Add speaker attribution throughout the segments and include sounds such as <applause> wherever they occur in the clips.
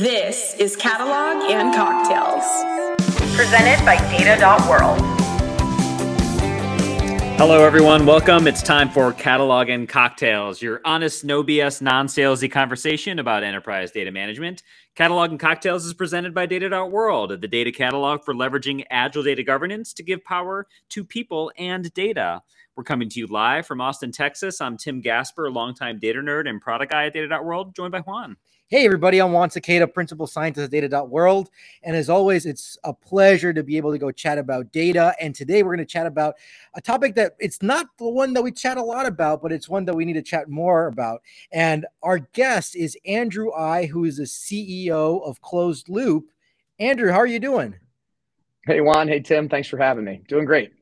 Speaker 1: This is Catalog and Cocktails.
Speaker 2: Presented by Data.World.
Speaker 3: Hello, everyone. Welcome. It's time for Catalog and Cocktails, your honest, no BS, non salesy conversation about enterprise data management. Catalog and Cocktails is presented by Data.World, the data catalog for leveraging agile data governance to give power to people and data. We're coming to you live from Austin, Texas. I'm Tim Gasper, a longtime data nerd and product guy at Data.World, joined by Juan.
Speaker 4: Hey, everybody, I'm Juan Sequeda, Principal Scientist at Data.World. And as always, it's a pleasure to be able to go chat about data. And today we're going to chat about a topic that it's not the one that we chat a lot about, but it's one that we need to chat more about. And our guest is Andrew Eye, who is the CEO of ClosedLoop. Andrew, how are you doing?
Speaker 5: Hey, Juan. Hey, Tim. Thanks for having me. Doing great.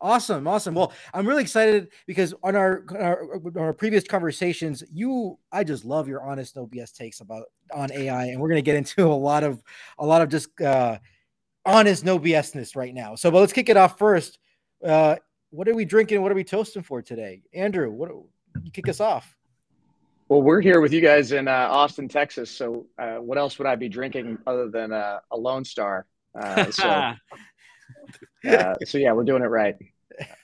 Speaker 4: Awesome, awesome. Well, I'm really excited because on our, our, our previous conversations, you I just love your honest no BS takes about on AI, and we're gonna get into a lot of a lot of just uh, honest no BSness right now. So, but let's kick it off first. Uh, what are we drinking? What are we toasting for today, Andrew? What you kick us off?
Speaker 5: Well, we're here with you guys in uh, Austin, Texas. So, uh, what else would I be drinking other than uh, a Lone Star? Uh, so. <laughs> Uh, so yeah, we're doing it right.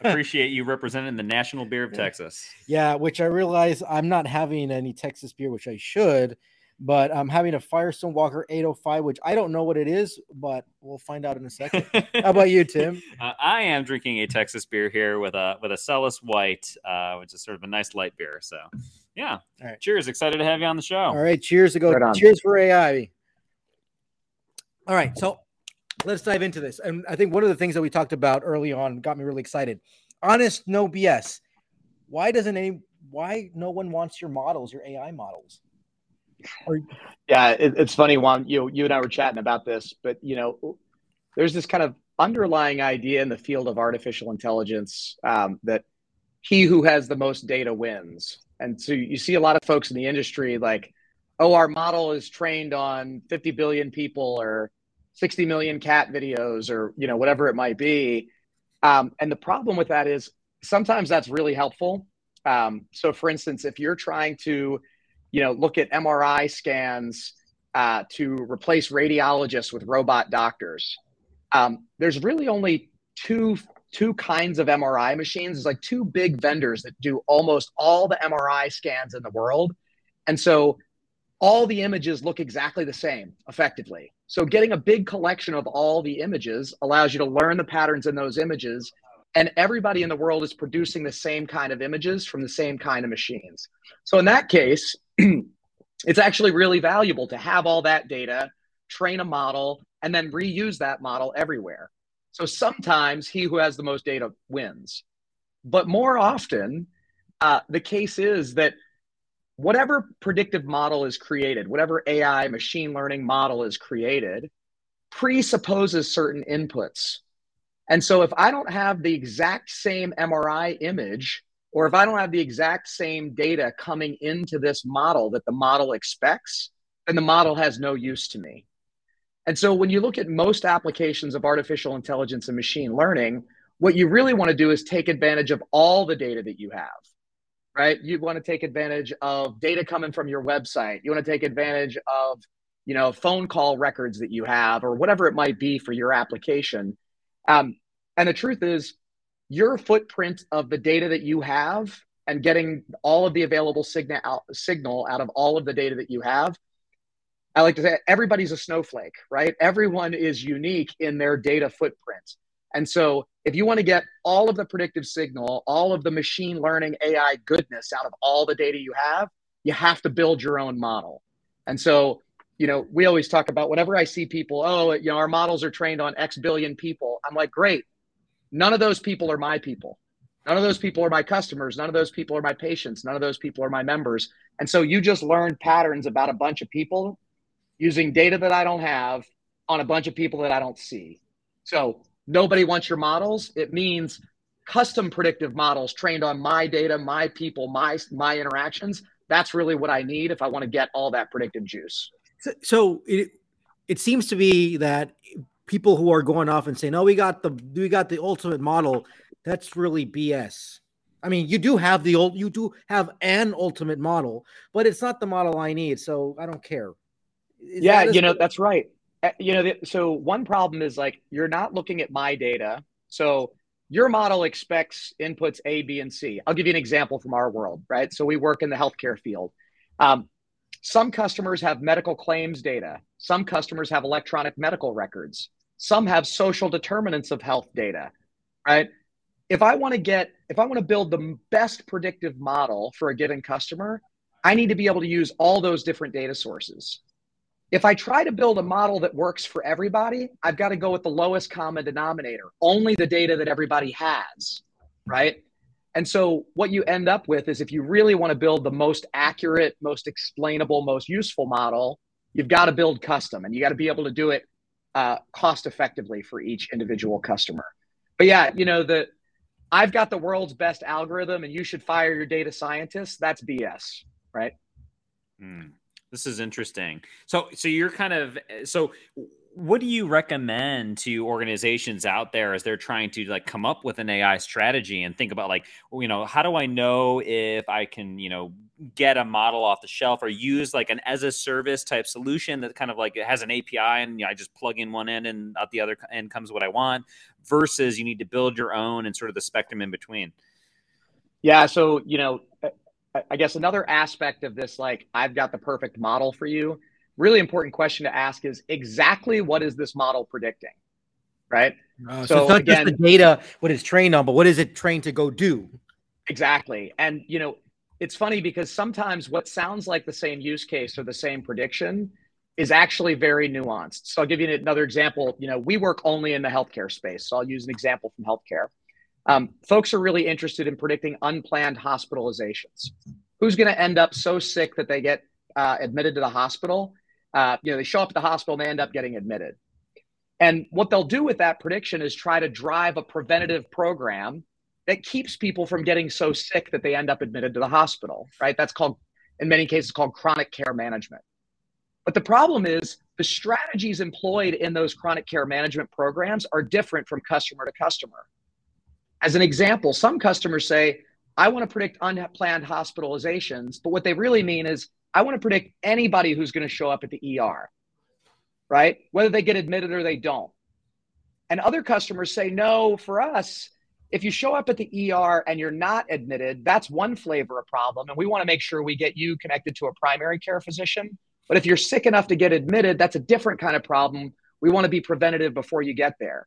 Speaker 3: Appreciate you representing the national beer of Texas.
Speaker 4: Yeah, which I realize I'm not having any Texas beer, which I should, but I'm having a Firestone Walker 805, which I don't know what it is, but we'll find out in a second. How about you, Tim? <laughs>
Speaker 3: Uh, I am drinking a Texas beer here with a with a Celis White, uh, which is sort of a nice light beer. So, yeah. All right. Cheers! Excited to have you on the show.
Speaker 4: All right. Cheers to go. Right cheers for AI. All right. So let's dive into this. And I think one of the things that we talked about early on got me really excited. Honest, no BS. Why doesn't any? Why no one wants your models, your AI models?
Speaker 5: Or, yeah, it, it's funny, Juan. You you and I were chatting about this, but you know, there's this kind of underlying idea in the field of artificial intelligence um, that he who has the most data wins. And so you see a lot of folks in the industry like, oh, our model is trained on 50 billion people, or 60 million cat videos or you know whatever it might be. Um, and the problem with that is sometimes that's really helpful. Um, so for instance if you're trying to you know look at mri scans uh, to replace radiologists with robot doctors um, there's really only two two kinds of mri machines. There's like two big vendors that do almost all the mri scans in the world. And so all the images look exactly the same effectively so getting a big collection of all the images allows you to learn the patterns in those images. And everybody in the world is producing the same kind of images from the same kind of machines. So in that case, <clears throat> it's actually really valuable to have all that data, train a model, and then reuse that model everywhere. So sometimes he who has the most data wins. But more often, uh, the case is that whatever predictive model is created, whatever AI machine learning model is created, presupposes certain inputs. And so if I don't have the exact same MRI image, or if I don't have the exact same data coming into this model that the model expects, then the model has no use to me. And so when you look at most applications of artificial intelligence and machine learning, what you really want to do is take advantage of all the data that you have right? You want to take advantage of data coming from your website. You want to take advantage of, you know, phone call records that you have or whatever it might be for your application. Um, and the truth is, your footprint of the data that you have and getting all of the available signal out, signal out of all of the data that you have. I like to say everybody's a snowflake, right? Everyone is unique in their data footprint. And so if you want to get all of the predictive signal, all of the machine learning AI goodness out of all the data you have, you have to build your own model. And so, you know, we always talk about whenever I see people, oh, you know, our models are trained on X billion people. I'm like, great. None of those people are my people. None of those people are my customers. None of those people are my patients. None of those people are my members. And so you just learn patterns about a bunch of people using data that I don't have on a bunch of people that I don't see. So nobody wants your models, it means custom predictive models trained on my data, my people, my my interactions. That's really what I need if I want to get all that predictive juice.
Speaker 4: So, so it it seems to be that people who are going off and saying, "Oh, we got the we got the ultimate model," that's really BS. I mean, you do have the old, you do have an ultimate model, but it's not the model I need, so I don't care.
Speaker 5: Is yeah, you know that's right. Uh, you know, so one problem is like you're not looking at my data. So your model expects inputs A, B, and C. I'll give you an example from our world, right? So we work in the healthcare field. Um, some customers have medical claims data. Some customers have electronic medical records. Some have social determinants of health data, right? If I want to get, if I want to build the best predictive model for a given customer, I need to be able to use all those different data sources. If I try to build a model that works for everybody, I've got to go with the lowest common denominator, only the data that everybody has, right? And so what you end up with is if you really want to build the most accurate, most explainable, most useful model, you've got to build custom and you got to be able to do it uh, cost effectively for each individual customer. But yeah, you know, the I've got the world's best algorithm and you should fire your data scientists. That's BS, right?
Speaker 3: Mm. This is interesting. So, so you're kind of eh, so. What do you recommend to organizations out there as they're trying to like come up with an AI strategy and think about like, you know, how do I know if I can, you know, get a model off the shelf or use like an as a service type solution that kind of like it has an API and you know, I just plug in one end and out the other end comes what I want versus you need to build your own and sort of the spectrum in between.
Speaker 5: Yeah. So, you know, eh, I guess another aspect of this, like I've got the perfect model for you. Really important question to ask is exactly what is this model predicting, right?
Speaker 4: Uh, so, so, it's not again, just the data, what it's trained on, but what is it trained to go do?
Speaker 5: Exactly, and you know, it's funny because sometimes what sounds like the same use case or the same prediction is actually very nuanced. So I'll give you another example. You know, we work only in the healthcare space, so I'll use an example from healthcare. Um, folks are really interested in predicting unplanned hospitalizations. Who's going to end up so sick that they get uh, admitted to the hospital? Uh, you know, they show up at the hospital and they end up getting admitted. And what they'll do with that prediction is try to drive a preventative program that keeps people from getting so sick that they end up admitted to the hospital, right? That's called, in many cases, called chronic care management. But the problem is the strategies employed in those chronic care management programs are different from customer to customer. As an example, some customers say, I want to predict unplanned hospitalizations, but what they really mean is, I want to predict anybody who's going to show up at the ER, right? Whether they get admitted or they don't. And other customers say, no, for us, if you show up at the ER and you're not admitted, that's one flavor of problem. And we want to make sure we get you connected to a primary care physician. But if you're sick enough to get admitted, that's a different kind of problem. We want to be preventative before you get there.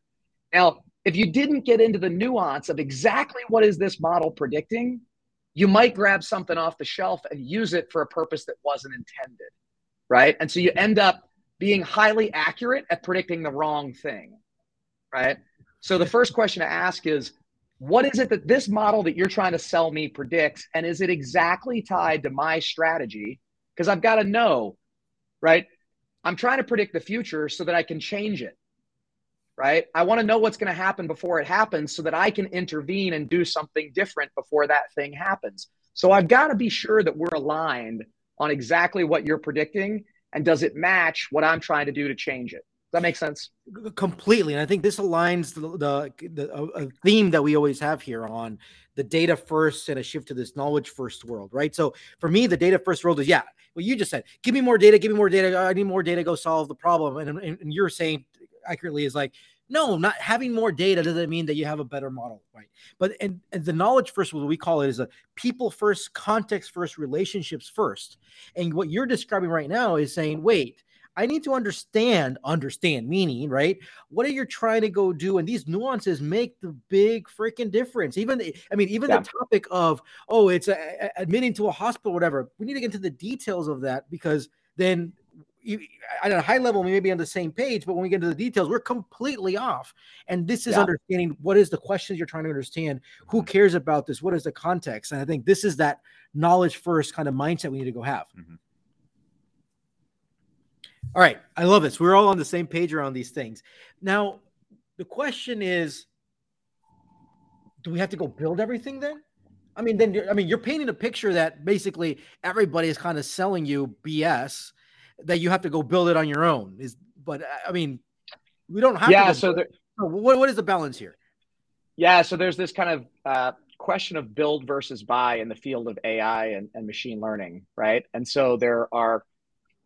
Speaker 5: Now, if you didn't get into the nuance of exactly what is this model predicting, you might grab something off the shelf and use it for a purpose that wasn't intended, right? And so you end up being highly accurate at predicting the wrong thing, right? So the first question to ask is, what is it that this model that you're trying to sell me predicts? And is it exactly tied to my strategy? Because I've got to know, right? I'm trying to predict the future so that I can change it right? I want to know what's going to happen before it happens so that I can intervene and do something different before that thing happens. So I've got to be sure that we're aligned on exactly what you're predicting and does it match what I'm trying to do to change it? Does that make sense?
Speaker 4: Completely. And I think this aligns the, the, the a theme that we always have here on the data first and a shift to this knowledge first world, right? So for me, the data first world is yeah, what you just said, give me more data, give me more data. I need more data, go solve the problem. And, and, and you're saying accurately is like no not having more data doesn't mean that you have a better model right but and, and the knowledge first what we call it is a people first context first relationships first and what you're describing right now is saying wait I need to understand, understand meaning, right? What are you trying to go do? And these nuances make the big freaking difference. Even, I mean, even yeah. the topic of, oh, it's a, a, admitting to a hospital, whatever. We need to get into the details of that because then you, at a high level, we may be on the same page, but when we get into the details, we're completely off. And this is yeah. understanding what is the questions you're trying to understand, who mm-hmm. cares about this, what is the context, and I think this is that knowledge first kind of mindset we need to go have. Mm-hmm. All right, I love this. We're all on the same page around these things. Now, the question is, do we have to go build everything then? I mean, then I mean, you're painting a picture that basically everybody is kind of selling you BS that you have to go build it on your own. Is but I mean, we don't have.
Speaker 5: Yeah. so, there,
Speaker 4: what what is the balance here?
Speaker 5: Yeah. So there's this kind of uh, question of build versus buy in the field of AI and, and machine learning, right? And so there are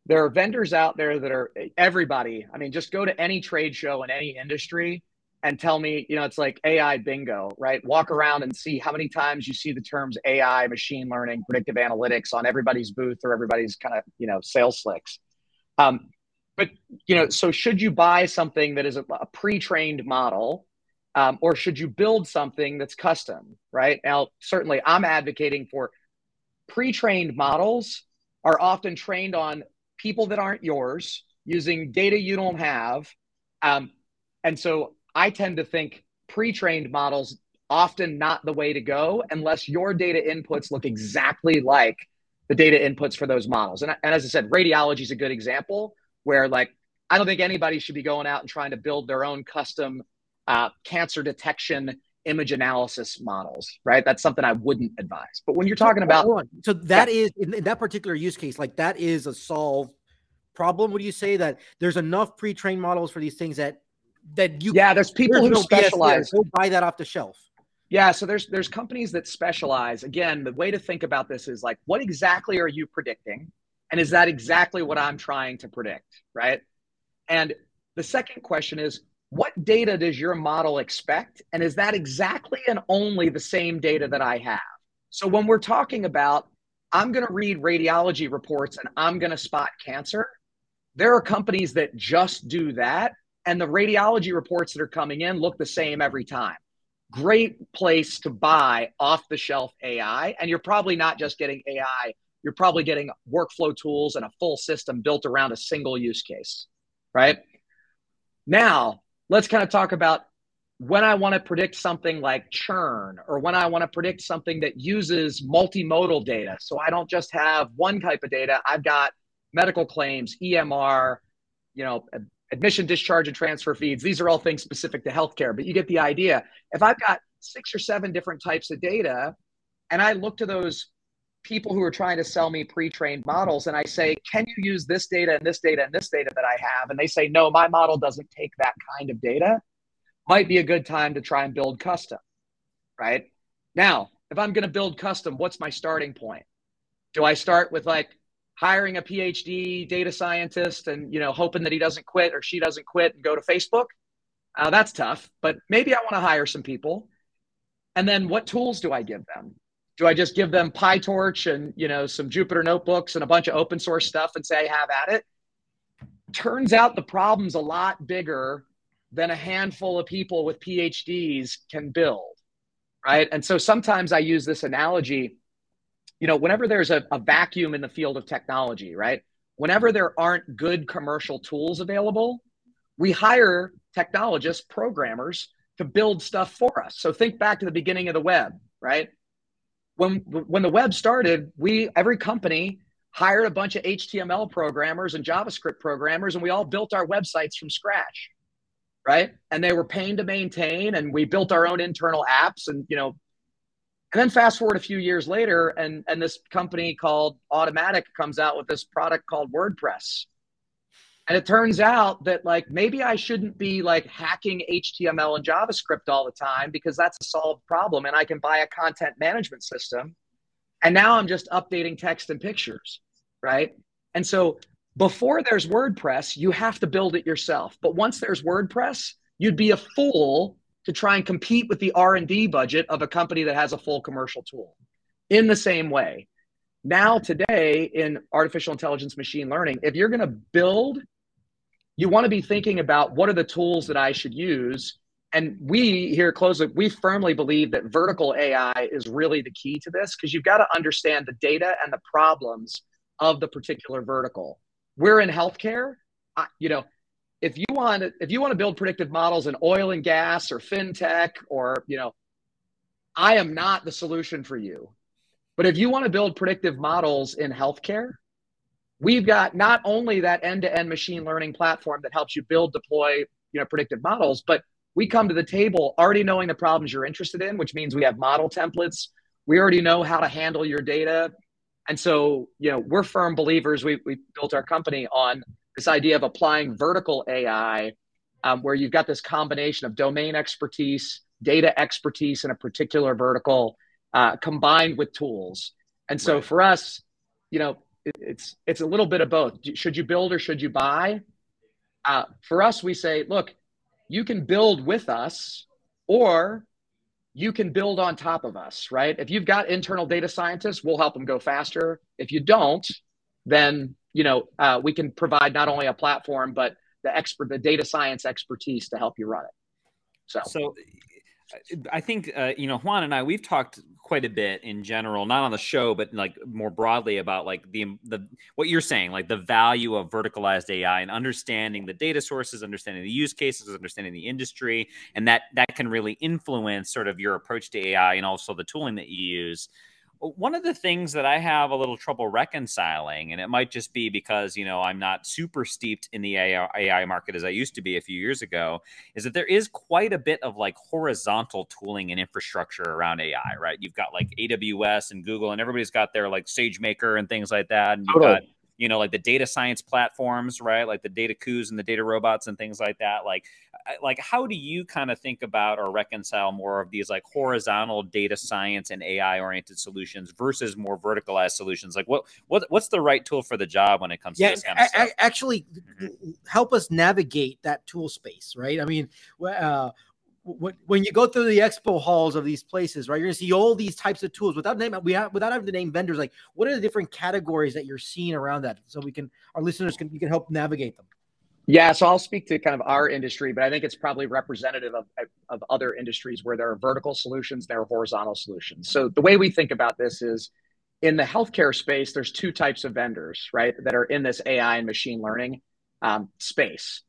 Speaker 5: there are vendors out there that are everybody. I mean, just go to any trade show in any industry and tell me, you know, it's like AI bingo, right? Walk around and see how many times you see the terms AI, machine learning, predictive analytics on everybody's booth or everybody's kind of, you know, sales slicks. Um, but, you know, so should you buy something that is a, a pre trained model um, or should you build something that's custom, right? Now, certainly I'm advocating for pre trained models are often trained on people that aren't yours using data you don't have. Um, and so I tend to think pre-trained models often not the way to go unless your data inputs look exactly like the data inputs for those models. And, and as I said, radiology is a good example where like I don't think anybody should be going out and trying to build their own custom uh, cancer detection image analysis models, right? That's something I wouldn't advise. But when you're talking about
Speaker 4: so that yeah. is in, in, that particular use case, like that is a solved problem. Would you say that there's enough pre-trained models for these things that that you
Speaker 5: yeah there's people who no specialize.
Speaker 4: Go buy that off the shelf.
Speaker 5: Yeah so there's there's companies that specialize. Again the way to think about this is like what exactly are you predicting? And is that exactly what i'm trying to predict right? And the second question is what data does your model expect? And is that exactly and only the same data that i have? So when we're talking about i'm going to read radiology reports and i'm going to spot cancer there are companies that just do that and the radiology reports that are coming in look the same every time. Great place to buy off the shelf AI. And you're probably not just getting AI, you're probably getting workflow tools and a full system built around a single use case, right? Now, let's kind of talk about when I want to predict something like churn or when I want to predict something that uses multimodal data. So I don't just have one type of data, I've got medical claims, EMR, you know, admission, discharge, and transfer feeds. These are all things specific to healthcare, but you get the idea. If I've got six or seven different types of data, and I look to those people who are trying to sell me pre-trained models and I say, can you use this data and this data and this data that I have? And they say, no, my model doesn't take that kind of data. Might be a good time to try and build custom, right? Now, if I'm going to build custom, what's my starting point? Do I start with like hiring a PhD data scientist and you know hoping that he doesn't quit or she doesn't quit and go to Facebook. Uh, that's tough, but maybe I want to hire some people. And then what tools do I give them? Do I just give them PyTorch and you know some Jupyter notebooks and a bunch of open source stuff and say have at it? Turns out the problem's a lot bigger than a handful of people with PhDs can build, right? And so sometimes I use this analogy you know, whenever there's a, a vacuum in the field of technology, right? Whenever there aren't good commercial tools available, we hire technologists, programmers to build stuff for us. So think back to the beginning of the web, right? When when the web started, we every company hired a bunch of HTML programmers and JavaScript programmers, and we all built our websites from scratch, right? And they were pain to maintain, and we built our own internal apps, and you know, and then fast forward a few years later, and, and this company called Automattic comes out with this product called WordPress. And it turns out that like maybe I shouldn't be like hacking HTML and JavaScript all the time because that's a solved problem. And I can buy a content management system. And now I'm just updating text and pictures, right? And so before there's WordPress, you have to build it yourself. But once there's WordPress, you'd be a fool to try and compete with the r&d budget of a company that has a full commercial tool. In the same way now today in artificial intelligence machine learning if you're going to build you want to be thinking about what are the tools that i should use. And we here at ClosedLoop, we firmly believe that vertical ai is really the key to this because you've got to understand the data and the problems of the particular vertical. We're in healthcare. You know if you want to, if you want to build predictive models in oil and gas or fintech or you know i am not the solution for you. But if you want to build predictive models in healthcare we've got not only that end-to-end machine learning platform that helps you build deploy you know predictive models but we come to the table already knowing the problems you're interested in which means we have model templates. We already know how to handle your data. And so you know we're firm believers. We, we built our company on this idea of applying vertical AI, um, where you've got this combination of domain expertise, data expertise in a particular vertical, uh, combined with tools. And so right. for us, you know, it, it's it's a little bit of both. Should you build or should you buy? Uh, for us, we say, look, you can build with us, or you can build on top of us, right? If you've got internal data scientists, we'll help them go faster. If you don't, then you know uh, we can provide not only a platform but the expert, the data science expertise to help you run it. So,
Speaker 3: so I think uh, you know Juan and I we've talked quite a bit in general, not on the show, but like more broadly about like the the what you're saying, like the value of verticalized AI and understanding the data sources, understanding the use cases, understanding the industry, and that that can really influence sort of your approach to AI and also the tooling that you use one of the things that I have a little trouble reconciling, and it might just be because you know I'm not super steeped in the AI market as I used to be a few years ago, is that there is quite a bit of like horizontal tooling and infrastructure around AI. Right? You've got like AWS and Google, and everybody's got their like SageMaker and things like that, and you've totally. got you know, like the data science platforms, right? Like the Dataikus and the data robots and things like that. Like, like how do you kind of think about or reconcile more of these like horizontal data science and AI oriented solutions versus more verticalized solutions? Like, what what what's the right tool for the job when it comes
Speaker 4: yeah,
Speaker 3: to this kind of stuff?
Speaker 4: Actually, mm-hmm. help us navigate that tool space, right? I mean, uh, when you go through the expo halls of these places, right, you're gonna see all these types of tools without name we have, without having to name vendors. Like, what are the different categories that you're seeing around that, so we can our listeners can you can help navigate them.
Speaker 5: Yeah, so I'll speak to kind of our industry, but I think it's probably representative of, of other industries where there are vertical solutions, there are horizontal solutions. So the way we think about this is in the healthcare space, there's two types of vendors, right, that are in this AI and machine learning um, space.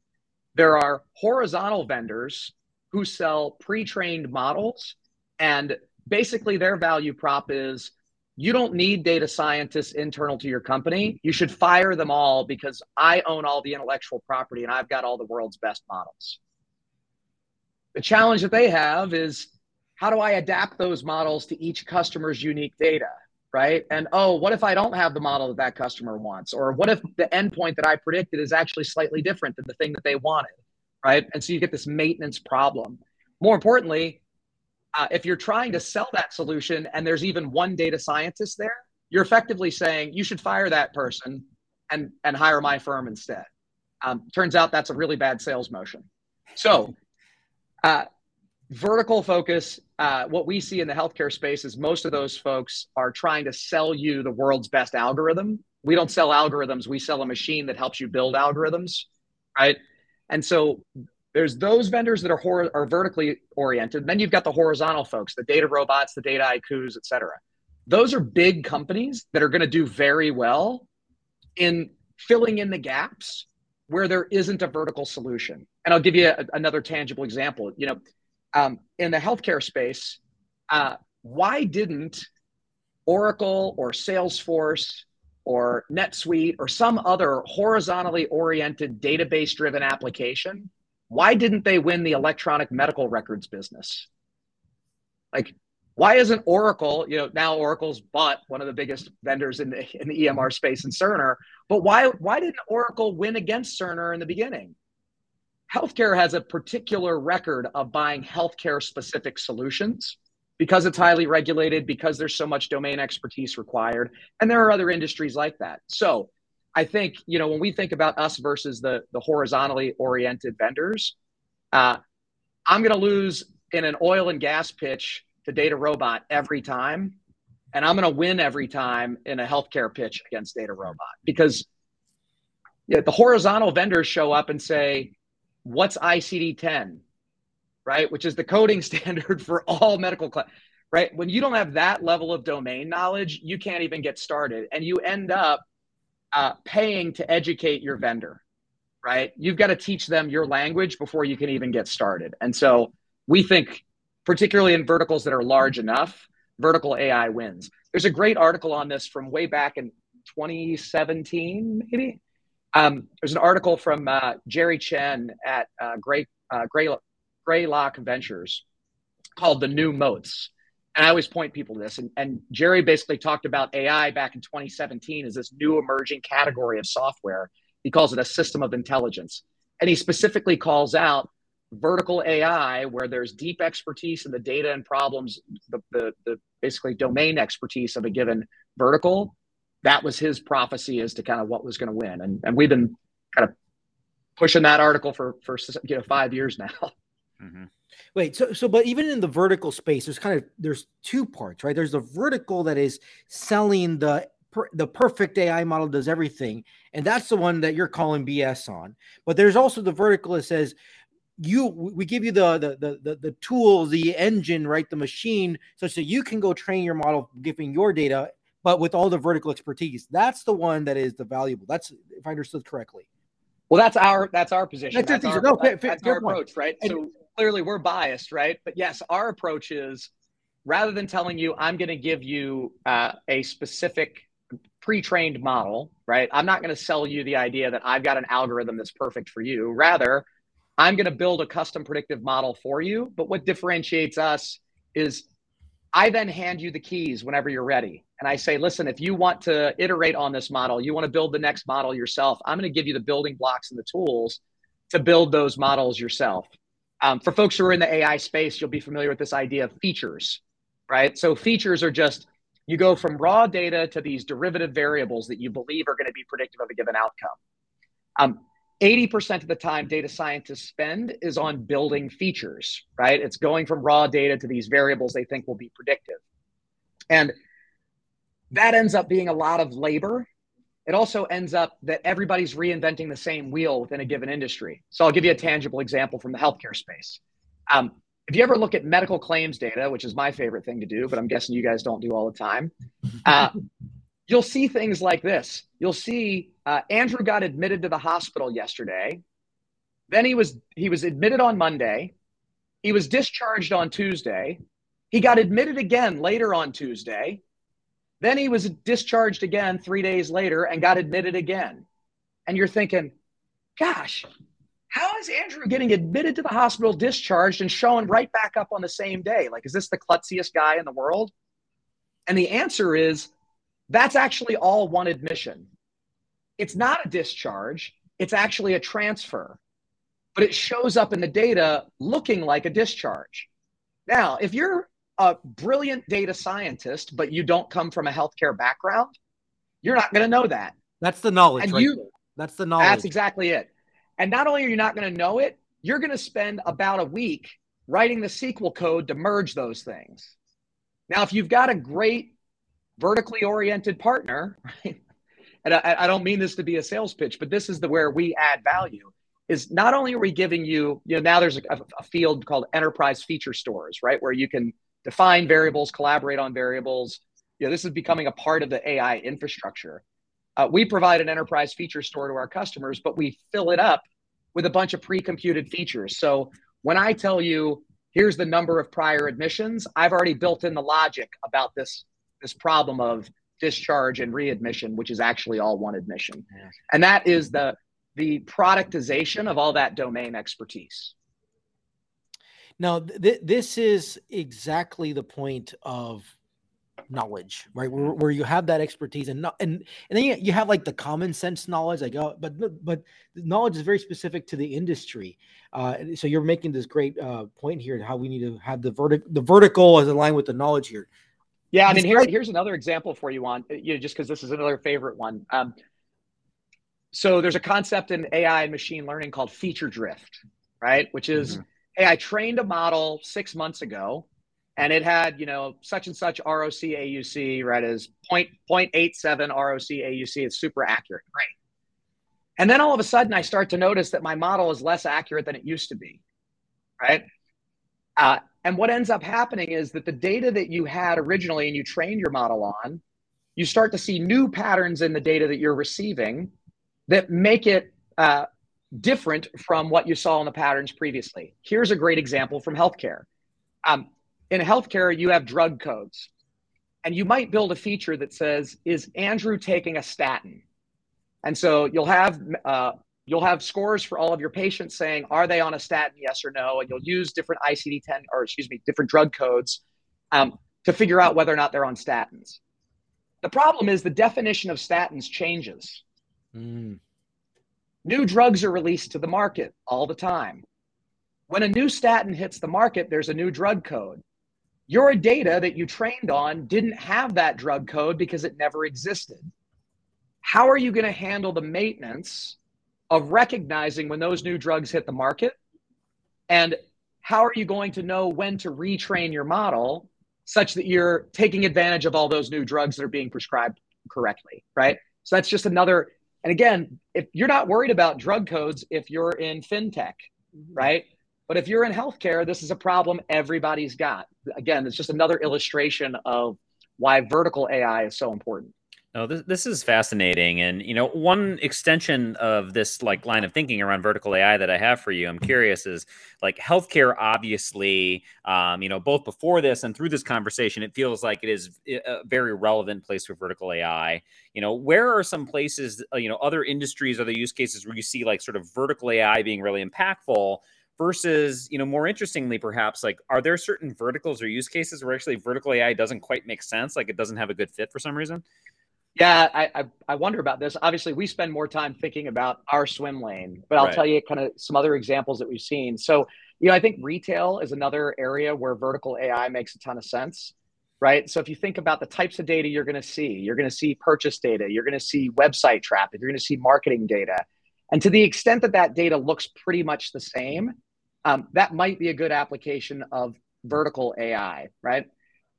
Speaker 5: There are horizontal vendors who sell pre-trained models and basically their value prop is you don't need data scientists internal to your company you should fire them all because i own all the intellectual property and i've got all the world's best models the challenge that they have is how do i adapt those models to each customer's unique data right and oh what if i don't have the model that that customer wants or what if the endpoint that i predicted is actually slightly different than the thing that they wanted right? And so you get this maintenance problem. More importantly, uh, if you're trying to sell that solution and there's even one data scientist there, you're effectively saying you should fire that person and and hire my firm instead. Um, turns out that's a really bad sales motion. So, uh, vertical focus. Uh, what we see in the healthcare space is most of those folks are trying to sell you the world's best algorithm. We don't sell algorithms. We sell a machine that helps you build algorithms, right? And so there's those vendors that are hor- are vertically oriented. Then you've got the horizontal folks, the data robots, the Dataikus, et cetera. Those are big companies that are going to do very well in filling in the gaps where there isn't a vertical solution. And I'll give you a, another tangible example. You know, um, in the healthcare space, uh, why didn't Oracle or Salesforce or NetSuite or some other horizontally oriented database driven application, why didn't they win the electronic medical records business? Like, why isn't Oracle, you know, now Oracle's bought one of the biggest vendors in the, in the EMR space in Cerner, but why, why didn't Oracle win against Cerner in the beginning? Healthcare has a particular record of buying healthcare specific solutions because it's highly regulated, because there's so much domain expertise required. And there are other industries like that. So I think, you know, when we think about us versus the, the horizontally oriented vendors, uh, I'm going to lose in an oil and gas pitch to DataRobot every time. And I'm going to win every time in a healthcare pitch against DataRobot because yeah, the horizontal vendors show up and say, What's ICD 10? right? Which is the coding <laughs> standard for all medical right? When you don't have that level of domain knowledge, you can't even get started, and you end up uh, paying to educate your vendor, right? You've got to teach them your language before you can even get started, and so we think, particularly in verticals that are large enough, vertical AI wins. There's a great article on this from way back in 2017, maybe. Um, there's an article from uh, Jerry Chen at uh, Gray, uh, Gray, Greylock Ventures called the New Moats. And I always point people to this. And, and Jerry basically talked about AI back in 2017 as this new emerging category of software. He calls it a system of intelligence. And he specifically calls out vertical AI, where there's deep expertise in the data and problems, the, the, the basically domain expertise of a given vertical, that was his prophecy as to kind of what was going to win. And, and we've been kind of pushing that article for, for you know, five years now. <laughs>
Speaker 4: Mm-hmm. Wait, so so but even in the vertical space, there's kind of there's two parts, right? There's the vertical that is selling the per, the perfect AI model does everything, and that's the one that you're calling BS on. But there's also the vertical that says you we give you the the the the, the tools, the engine, right, the machine, such that you can go train your model, giving your data, but with all the vertical expertise. That's the one that is the valuable. That's if I understood correctly.
Speaker 5: Well, that's our that's our position. That's, that's our, no, that, that's our approach, right? And, so clearly we're biased, right? But yes, our approach is rather than telling you I'm going to give you uh, a specific pre-trained model, right? I'm not going to sell you the idea that I've got an algorithm that's perfect for you. Rather, I'm going to build a custom predictive model for you. But what differentiates us is I then hand you the keys whenever you're ready. And I say, listen, if you want to iterate on this model, you want to build the next model yourself, I'm going to give you the building blocks and the tools to build those models yourself. Um, for folks who are in the AI space, you'll be familiar with this idea of features, right? So features are just you go from raw data to these derivative variables that you believe are going to be predictive of a given outcome. Um, 80% of the time data scientists spend is on building features, right? It's going from raw data to these variables they think will be predictive. And that ends up being a lot of labor. It also ends up that everybody's reinventing the same wheel within a given industry. So I'll give you a tangible example from the healthcare space. Um, if you ever look at medical claims data, which is my favorite thing to do, but I'm guessing you guys don't do all the time, uh, <laughs> you'll see things like this. You'll see uh, Andrew got admitted to the hospital yesterday. Then he was he was admitted on Monday. He was discharged on Tuesday. He got admitted again later on Tuesday. Then he was discharged again three days later and got admitted again. And you're thinking, gosh, how is Andrew getting admitted to the hospital, discharged, and showing right back up on the same day? Like, is this the klutziest guy in the world? And the answer is that's actually all one admission. It's not a discharge, it's actually a transfer, but it shows up in the data looking like a discharge. Now, if you're a brilliant data scientist, but you don't come from a healthcare background, you're not going to know that.
Speaker 4: That's the knowledge. And right you, there. that's the knowledge.
Speaker 5: That's exactly it. And not only are you not going to know it, you're going to spend about a week writing the SQL code to merge those things. Now, if you've got a great vertically oriented partner, right? And I, I, don't mean this to be a sales pitch, but this is the where we add value. Is not only are we giving you, you know, now there's a, a field called enterprise feature stores, right, where you can define variables, collaborate on variables. You know, this is becoming a part of the AI infrastructure. Uh, we provide an enterprise feature store to our customers, but we fill it up with a bunch of pre-computed features. So when I tell you, here's the number of prior admissions, I've already built in the logic about this this problem of discharge and readmission, which is actually all one admission. Yeah. And that is the the productization of all that domain expertise.
Speaker 4: Now, th- this is exactly the point of knowledge, right? Where, where you have that expertise and not, and and then you, you have like the common sense knowledge, like oh, but but knowledge is very specific to the industry. Uh, so you're making this great uh, point here how we need to have the vertical the vertical as aligned with the knowledge here.
Speaker 5: Yeah, I mean, here, here's another example for you on you know, just because this is another favorite one. Um, so there's a concept in AI and machine learning called feature drift, right? Which is, mm-hmm. Hey, I trained a model six months ago, and it had you know such and such ROC AUC, right? As point point eight seven ROC AUC. It's super accurate, great. And then all of a sudden, I start to notice that my model is less accurate than it used to be, right? Uh, and what ends up happening is that the data that you had originally and you trained your model on, you start to see new patterns in the data that you're receiving that make it uh, different from what you saw in the patterns previously. Here's a great example from healthcare. Um, in healthcare, you have drug codes, and you might build a feature that says, "Is Andrew taking a statin?" And so you'll have uh, You'll have scores for all of your patients saying, are they on a statin, yes or no? And you'll use different ICD 10 or excuse me, different drug codes um, to figure out whether or not they're on statins. The problem is the definition of statins changes. Mm. New drugs are released to the market all the time. When a new statin hits the market, there's a new drug code. Your data that you trained on didn't have that drug code because it never existed. how are you going to handle the maintenance of recognizing when those new drugs hit the market? And how are you going to know when to retrain your model such that you're taking advantage of all those new drugs that are being prescribed correctly, right? So that's just another. And again, if you're not worried about drug codes, if you're in fintech, mm-hmm. right? But if you're in healthcare, this is a problem everybody's got. Again, it's just another illustration of why vertical AI is so important.
Speaker 3: No, this, this is fascinating. And, you know, one extension of this like line of thinking around vertical AI that I have for you, I'm curious is like healthcare, obviously, um, you know, both before this and through this conversation, it feels like it is a very relevant place for vertical AI. You know, where are some places, uh, you know, other industries, other use cases where you see like sort of vertical AI being really impactful versus you know more interestingly perhaps like are there certain verticals or use cases where actually vertical ai doesn't quite make sense like it doesn't have a good fit for some reason
Speaker 5: yeah, I, I, I wonder about this. Obviously, we spend more time thinking about our swim lane, but I'll right. tell you kind of some other examples that we've seen. So, you know, I think retail is another area where vertical AI makes a ton of sense, right? So, if you think about the types of data you're going to see, you're going to see purchase data, you're going to see website traffic, you're going to see marketing data. And to the extent that that data looks pretty much the same, um, that might be a good application of vertical AI, right?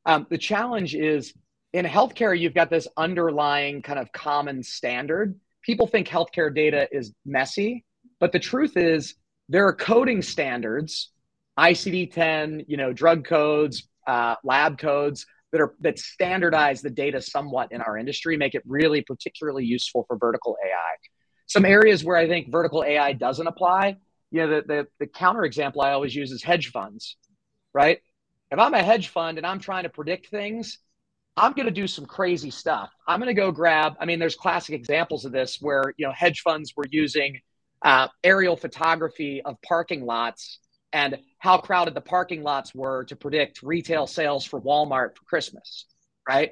Speaker 5: Um, the challenge is in healthcare, you've got this underlying kind of common standard. People think healthcare data is messy, but the truth is there are coding standards, ICD-10, you know, drug codes, uh, lab codes that are that standardize the data somewhat in our industry, make it really particularly useful for vertical AI. Some areas where I think vertical AI doesn't apply, you know, the, the, the counter example I always use is hedge funds, right? If I'm a hedge fund and I'm trying to predict things, I'm going to do some crazy stuff. I'm going to go grab, I mean, there's classic examples of this where, you know, hedge funds were using uh, aerial photography of parking lots and how crowded the parking lots were to predict retail sales for Walmart for Christmas, right?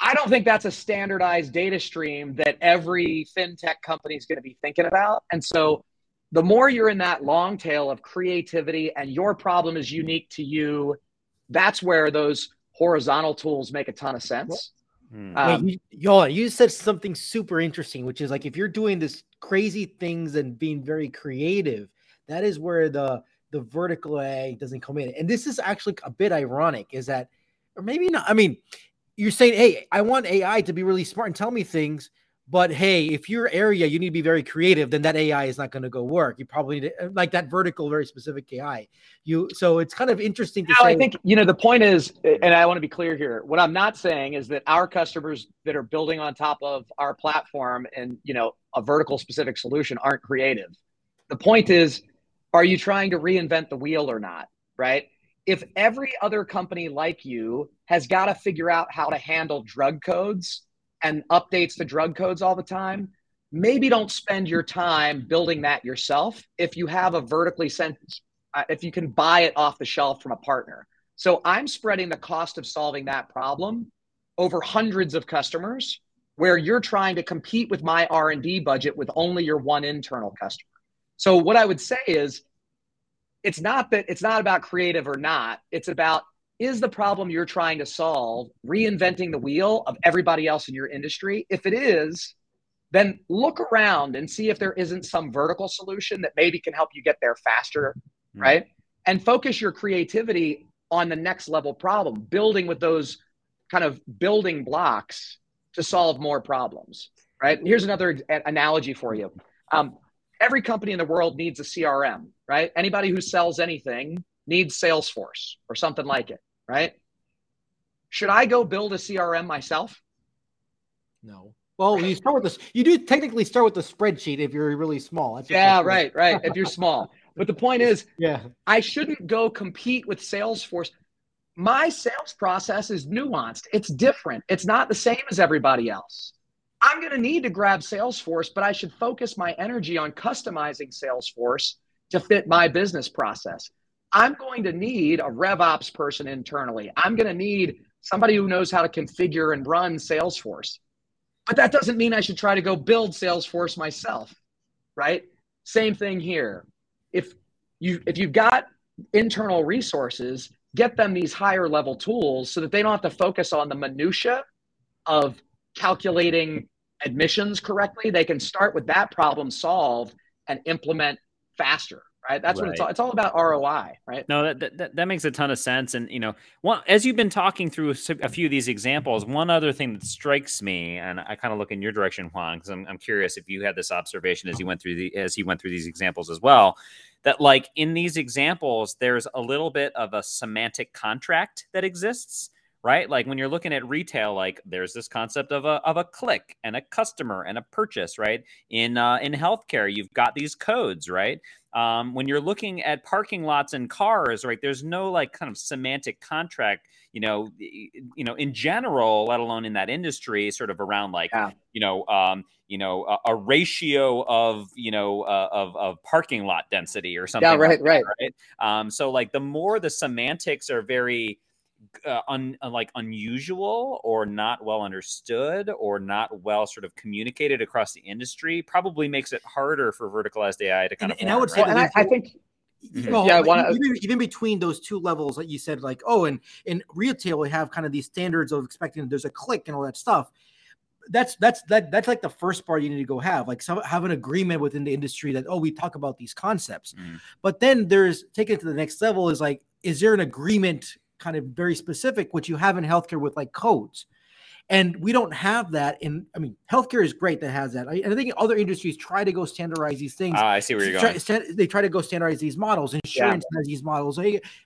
Speaker 5: I don't think that's a standardized data stream that every fintech company is going to be thinking about. And so the more you're in that long tail of creativity and your problem is unique to you, that's where those horizontal tools make a ton of sense.
Speaker 4: Hmm. Um, Wait, you, you said something super interesting, which is like if you're doing this crazy things and being very creative, that is where the the vertical A doesn't come in. And this is actually a bit ironic, is that, or maybe not. I mean, you're saying, hey, I want AI to be really smart and tell me things, but hey, if your area you need to be very creative, then that AI is not going to go work. You probably need to, uh, like that vertical, very specific AI. You so it's kind of interesting to
Speaker 5: now, say. I think you know the point is, and I want to be clear here. What I'm not saying is that our customers that are building on top of our platform and you know a vertical specific solution aren't creative. The point is, are you trying to reinvent the wheel or not? Right? If every other company like you has got to figure out how to handle drug codes and updates the drug codes all the time, maybe don't spend your time building that yourself if you have a vertically sent uh, if you can buy it off the shelf from a partner. So I'm spreading the cost of solving that problem over hundreds of customers where you're trying to compete with my R&D budget with only your one internal customer. So what I would say is it's not that it's not about creative or not, it's about is the problem you're trying to solve reinventing the wheel of everybody else in your industry? If it is, then look around and see if there isn't some vertical solution that maybe can help you get there faster, mm-hmm. right? And focus your creativity on the next level problem, building with those kind of building blocks to solve more problems, right? And here's another analogy for you. Um, every company in the world needs a CRM, right? Anybody who sells anything needs Salesforce or something like it, right? Should I go build a CRM myself?
Speaker 4: No. Well, you start with this. You do technically start with the spreadsheet if you're really small.
Speaker 5: That's yeah, right, right. If you're small, but the point is, <laughs> yeah, I shouldn't go compete with Salesforce. My sales process is nuanced. It's different. It's not the same as everybody else. I'm going to need to grab Salesforce, but I should focus my energy on customizing Salesforce to fit my business process. I'm going to need a RevOps person internally. I'm going to need somebody who knows how to configure and run Salesforce. But that doesn't mean I should try to go build Salesforce myself, right? Same thing here. If you if you've got internal resources, get them these higher level tools so that they don't have to focus on the minutia of calculating admissions correctly, they can start with that problem solved and implement faster right? That's right. what it's all it's all about roi right?
Speaker 3: No that, that that makes a ton of sense. And you know one as you've been talking through a few of these examples one other thing that strikes me and i kind of look in your direction juan because I'm, I'm curious if you had this observation as you went through the as you went through these examples as well that like in these examples there's a little bit of a semantic contract that exists right? Like when you're looking at retail, like there's this concept of a of a click and a customer and a purchase, right? In uh, in healthcare, you've got these codes, right? Um, when you're looking at parking lots and cars, right? There's no like kind of semantic contract, you know, you know, in general, let alone in that industry, sort of around like, yeah. you know, um, you know, a, a ratio of, you know, uh, of of parking lot density or something.
Speaker 5: Yeah, right,
Speaker 3: like
Speaker 5: that, right.
Speaker 3: Um, so like the more the semantics are very uh, un, uh, like unusual or not well understood or not well sort of communicated across the industry probably makes it harder for verticalized AI to kind
Speaker 4: and,
Speaker 3: of.
Speaker 4: And I would say,
Speaker 5: right? I, I, think.
Speaker 4: Mm-hmm. Well, yeah, wanna, even, even, between those two levels that you said, like, oh, and in retail we have kind of these standards of expecting there's a click and all that stuff. That's that's that that's like the first part you need to go have, like some, have an agreement within the industry that oh we talk about these concepts, mm. but then there's taking it to the next level is like is there an agreement kind of very specific, which you have in healthcare with like codes. And we don't have that in, I mean, healthcare is great that has that. I, and I think other industries try to go standardize these things.
Speaker 3: Uh, I see where you're going.
Speaker 4: Try, they try to go standardize these models. Insurance yeah. has these models.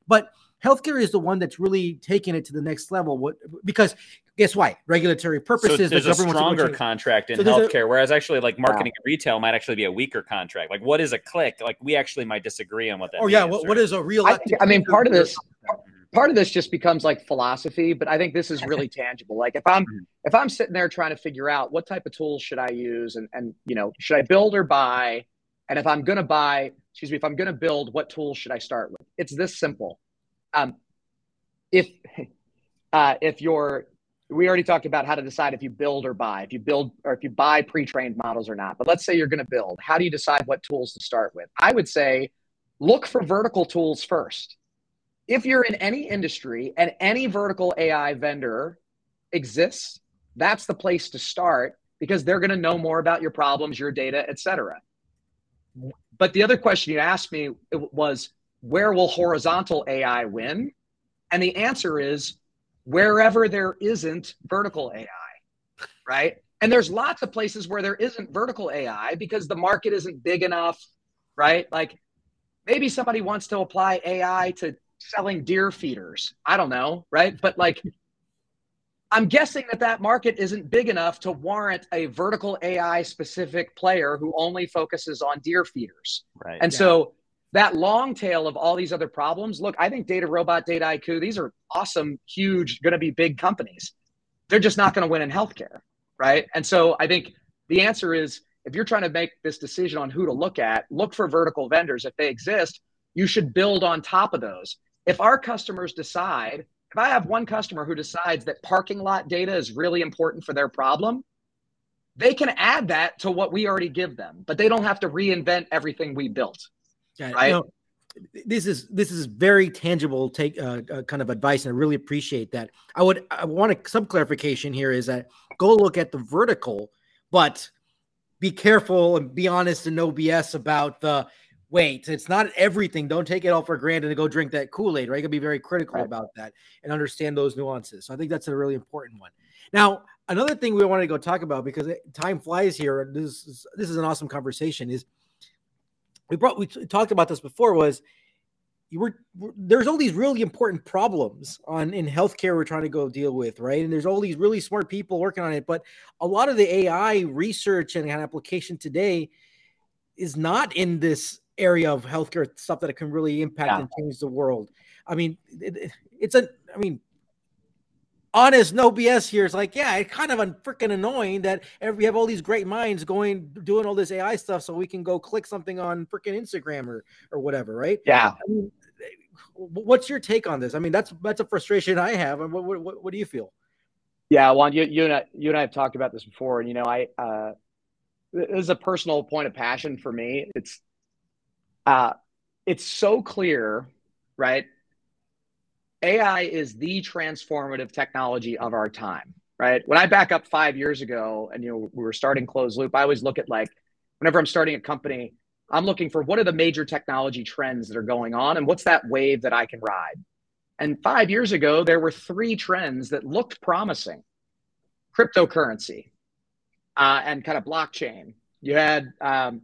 Speaker 4: But healthcare is the one that's really taking it to the next level. What because guess why? Regulatory purposes.
Speaker 3: So there's the a stronger contract in so healthcare, a, whereas actually like marketing and retail might actually be a weaker contract. Like what is a click? Like we actually might disagree on what that.
Speaker 4: Oh
Speaker 3: means,
Speaker 4: yeah, what, what is a real?
Speaker 5: I, I mean, part of this part of this just becomes like philosophy but i think this is really <laughs> tangible. Like if i'm mm-hmm. if i'm sitting there trying to figure out what type of tools should i use and and you know should i build or buy? And if i'm going to buy excuse me if i'm going to build what tools should i start with? It's this simple. Um, if <laughs> uh, if you're we already talked about how to decide if you build or buy if you build or if you buy pre-trained models or not but let's say you're going to build. How do you decide what tools to start with? I would say look for vertical tools first if you're in any industry and any vertical AI vendor exists, that's the place to start because they're going to know more about your problems, your data, et cetera. But the other question you asked me was, where will horizontal AI win? And the answer is wherever there isn't vertical AI, right? And there's lots of places where there isn't vertical AI because the market isn't big enough, right? Like maybe somebody wants to apply AI to selling deer feeders. I don't know, right? But like, <laughs> I'm guessing that that market isn't big enough to warrant a vertical AI specific player who only focuses on deer feeders.
Speaker 3: Right.
Speaker 5: And yeah. so that long tail of all these other problems, look, I think DataRobot, Dataiku, these are awesome, huge, going to be big companies. They're just not going to win in healthcare, right? And so I think the answer is if you're trying to make this decision on who to look at, look for vertical vendors if they exist. You should build on top of those if our customers decide, if I have one customer who decides that parking lot data is really important for their problem, they can add that to what we already give them, but they don't have to reinvent everything we built. Yeah, right.
Speaker 4: This is this is very tangible take uh, uh, kind of advice and i really appreciate that i would i want some clarification here is that go look at the vertical but be careful and be honest and no bs about the wait, it's not everything. Don't take it all for granted and go drink that Kool Aid, right? You gotta be very critical right. about that and understand those nuances. So I think that's a really important one. Now, another thing we wanted to go talk about because time flies here. This is this is an awesome conversation. Is we brought we talked about this before was you were there's all these really important problems on in healthcare we're trying to go deal with right and there's all these really smart people working on it but a lot of the ai research and application today is not in this area of healthcare stuff that it can really impact yeah. and change the world. I mean, it, it's a, I mean, honest, no BS here. It's like, yeah, it's kind of freaking annoying that we have all these great minds going, doing all this AI stuff so we can go click something on freaking Instagram or, or whatever, right?
Speaker 5: Yeah.
Speaker 4: I mean, what's your take on this? I mean, that's, that's a frustration I have. And what, what, what do you feel?
Speaker 5: Yeah, Juan, you, you and I, you and I have talked about this before, and you know, I, uh, this is a personal point of passion for me. It's uh, it's so clear, right? AI is the transformative technology of our time. right? When I back up five years ago and you know we were starting ClosedLoop, I always look at like whenever I'm starting a company, I'm looking for what are the major technology trends that are going on and what's that wave that I can ride. And five years ago, there were three trends that looked promising cryptocurrency uh, and kind of blockchain. You had um,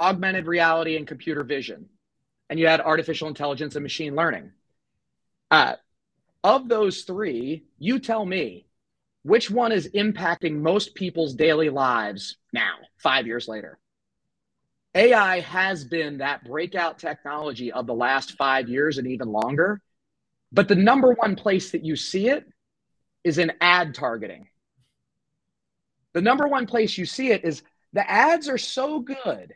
Speaker 5: augmented reality and computer vision, and you had artificial intelligence and machine learning. Uh, of those three, you tell me which one is impacting most people's daily lives now, five years later? AI has been that breakout technology of the last five years and even longer. But the number one place that you see it is in ad targeting. The number one place you see it is the ads are so good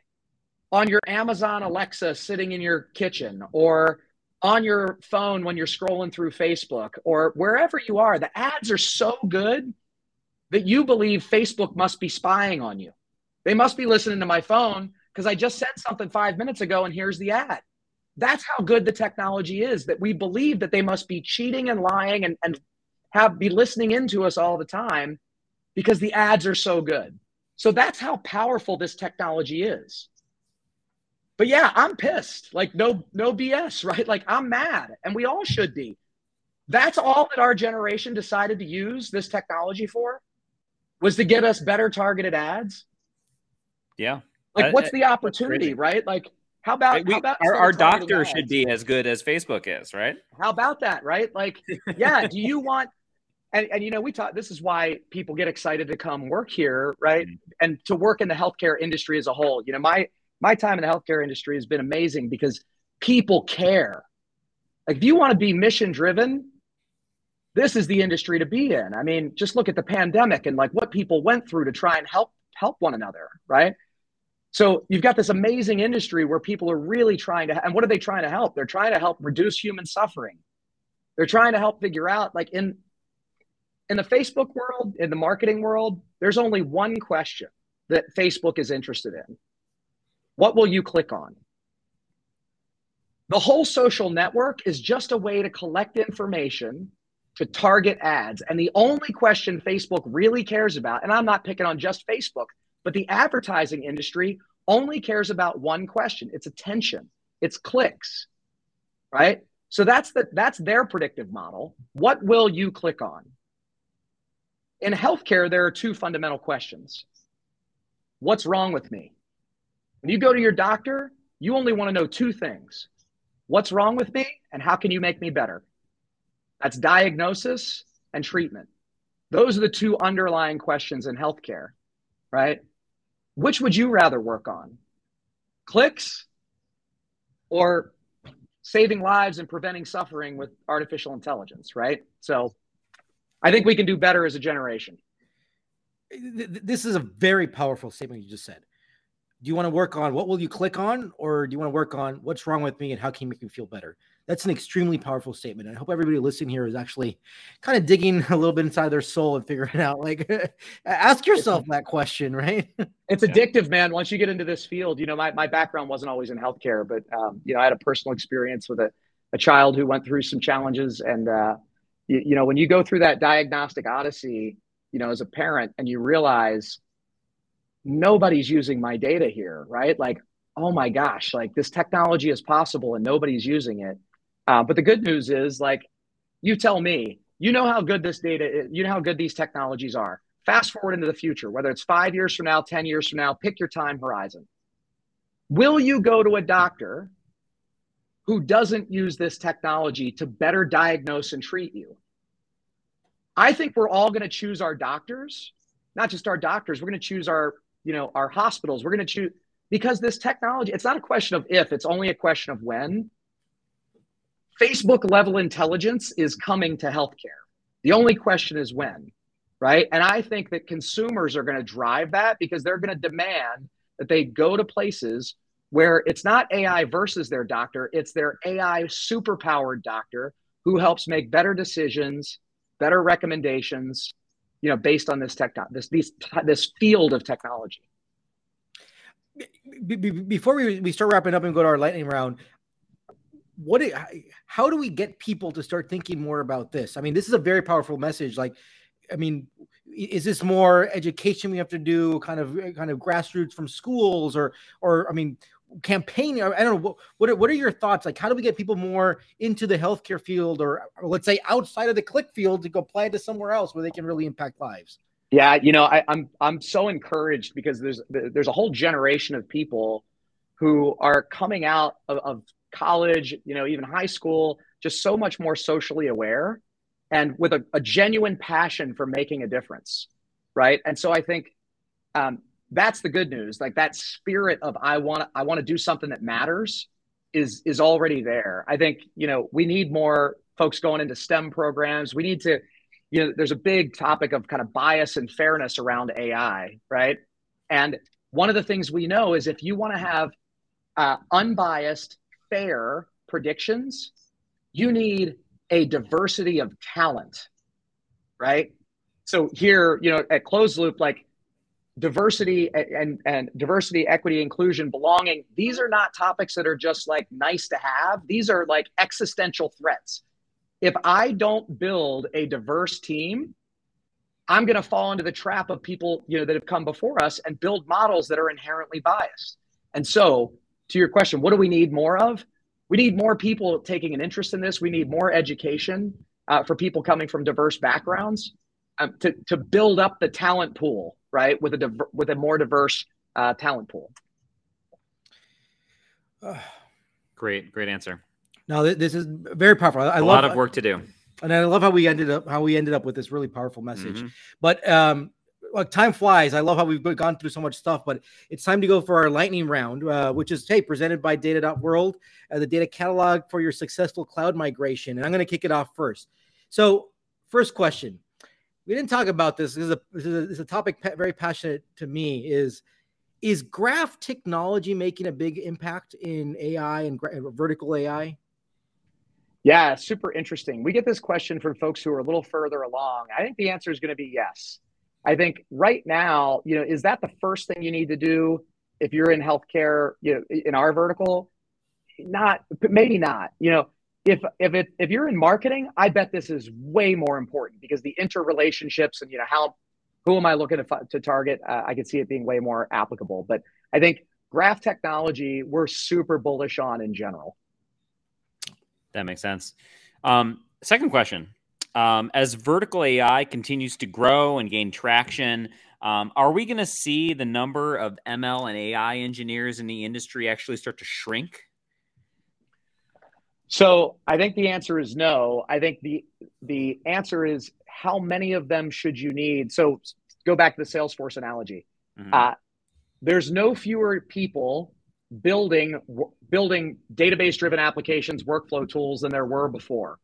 Speaker 5: on your Amazon Alexa sitting in your kitchen or on your phone when you're scrolling through Facebook or wherever you are. The ads are so good that you believe Facebook must be spying on you. They must be listening to my phone because I just said something five minutes ago and here's the ad. That's how good the technology is that we believe that they must be cheating and lying and, and have be listening into us all the time because the ads are so good. So that's how powerful this technology is. But yeah, I'm pissed. Like no no BS, right? Like I'm mad and we all should be. That's all that our generation decided to use this technology for was to get us better targeted ads.
Speaker 3: Yeah.
Speaker 5: Like what's the opportunity, right? Like how about,
Speaker 3: we,
Speaker 5: how about
Speaker 3: our, our doctor ads? should be as good as Facebook is, right?
Speaker 5: How about that, right? Like, yeah, do you <laughs> want and, and you know, we talk this is why people get excited to come work here, right? Mm-hmm. And to work in the healthcare industry as a whole. You know, my my time in the healthcare industry has been amazing because people care. Like if you want to be mission driven, this is the industry to be in. I mean, just look at the pandemic and like what people went through to try and help help one another, right? So you've got this amazing industry where people are really trying to and what are they trying to help? They're trying to help reduce human suffering. They're trying to help figure out like in in the Facebook world, in the marketing world, there's only one question that Facebook is interested in. What will you click on? The whole social network is just a way to collect information to target ads. And the only question Facebook really cares about, and I'm not picking on just Facebook, but the advertising industry only cares about one question it's attention, it's clicks, right? So that's the that's their predictive model. What will you click on? In healthcare, there are two fundamental questions. What's wrong with me? When you go to your doctor, you only want to know two things what's wrong with me and how can you make me better? That's diagnosis and treatment. Those are the two underlying questions in healthcare, right? Which would you rather work on? Clicks or saving lives and preventing suffering with artificial intelligence, right? So I think we can do better as a generation.
Speaker 4: This is a very powerful statement you just said do you want to work on what will you click on or do you want to work on what's wrong with me and how can you make me feel better? That's an extremely powerful statement i hope everybody listening here is actually kind of digging <laughs> a little bit inside their soul and figuring <laughs> out like <laughs> ask yourself that question right?
Speaker 5: It's addictive man. Once you get into this field you know my, my background wasn't always in healthcare but um, you know i had a personal experience with a, a child who went through some challenges and uh, you, you know when you go through that diagnostic odyssey you know as a parent and you realize nobody's using my data here, right? Like, oh my gosh, like this technology is possible and nobody's using it. Uh, but the good news is, like, you tell me, you know how good this data is, you know how good these technologies are. Fast forward into the future, whether it's five years from now, 10 years from now, pick your time horizon. Will you go to a doctor who doesn't use this technology to better diagnose and treat you? I think we're all going to choose our doctors, not just our doctors, we're going to choose our you know our hospitals. We're going to choose because this technology it's not a question of if it's only a question of when. Facebook level intelligence is coming to healthcare. The only question is when right? And i think that consumers are going to drive that because they're going to demand that they go to places where it's not ai versus their doctor it's their ai superpowered doctor who helps make better decisions better recommendations you know, based on this tech, this these this field of technology.
Speaker 4: Before we, we start wrapping up and go to our lightning round, what how do we get people to start thinking more about this? I mean, this is a very powerful message. Like I mean, is this more education we have to do, kind of kind of grassroots from schools, or or I mean, campaigning? I don't know. What are, what are your thoughts? Like, how do we get people more into the healthcare field, or, or let's say outside of the click field to go apply to somewhere else where they can really impact lives?
Speaker 5: Yeah, you know, I, I'm I'm so encouraged because there's there's a whole generation of people who are coming out of, of college, you know, even high school, just so much more socially aware and with a, a genuine passion for making a difference, right? And so I think um, that's the good news. Like that spirit of I want I want to do something that matters is is already there. I think you know we need more folks going into STEM programs. We need to, you know, there's a big topic of kind of bias and fairness around AI, right? And one of the things we know is if you want to have uh, unbiased, fair predictions, you need a diversity of talent, right? So here, you know, at ClosedLoop, like diversity and, and diversity, equity, inclusion, belonging, these are not topics that are just like nice to have. These are like existential threats. If I don't build a diverse team, I'm going to fall into the trap of people, you know, that have come before us and build models that are inherently biased. And so, to your question, what do we need more of? we need more people taking an interest in this. We need more education uh, for people coming from diverse backgrounds um, to, to build up the talent pool, right? With a diver- with a more diverse uh, talent pool. <sighs>
Speaker 3: great, great answer.
Speaker 4: No, this is very powerful. I, I
Speaker 3: a
Speaker 4: love, a
Speaker 3: lot of work to do,
Speaker 4: and I love how we ended up how we ended up with this really powerful message. Mm-hmm. But um, like time flies. I love how we've gone through so much stuff, but it's time to go for our lightning round, uh, which is hey, presented by Data.World, uh, the data catalog for your successful cloud migration. And I'm going to kick it off first. So, first question. We didn't talk about this. This is a, this is a, this is a topic very passionate to me. Is is graph technology making a big impact in AI and gra- vertical AI?
Speaker 5: Yeah, super interesting. We get this question from folks who are a little further along. I think the answer is going to be yes. I think right now, you know, is that the first thing you need to do if you're in healthcare, you know, in our vertical? Not, maybe not. You know, if if it if you're in marketing, I bet this is way more important because the interrelationships and you know how who am I looking to to target? Uh, I could see it being way more applicable. But I think graph technology we're super bullish on in general.
Speaker 3: That makes sense. Um, second question: um, as vertical AI continues to grow and gain traction, um, are we going to see the number of ML and AI engineers in the industry actually start to shrink?
Speaker 5: So I think the answer is no. I think the the answer is how many of them should you need? So go back to the Salesforce analogy. Mm-hmm. Uh, there's no fewer people building building database driven applications, workflow tools than there were before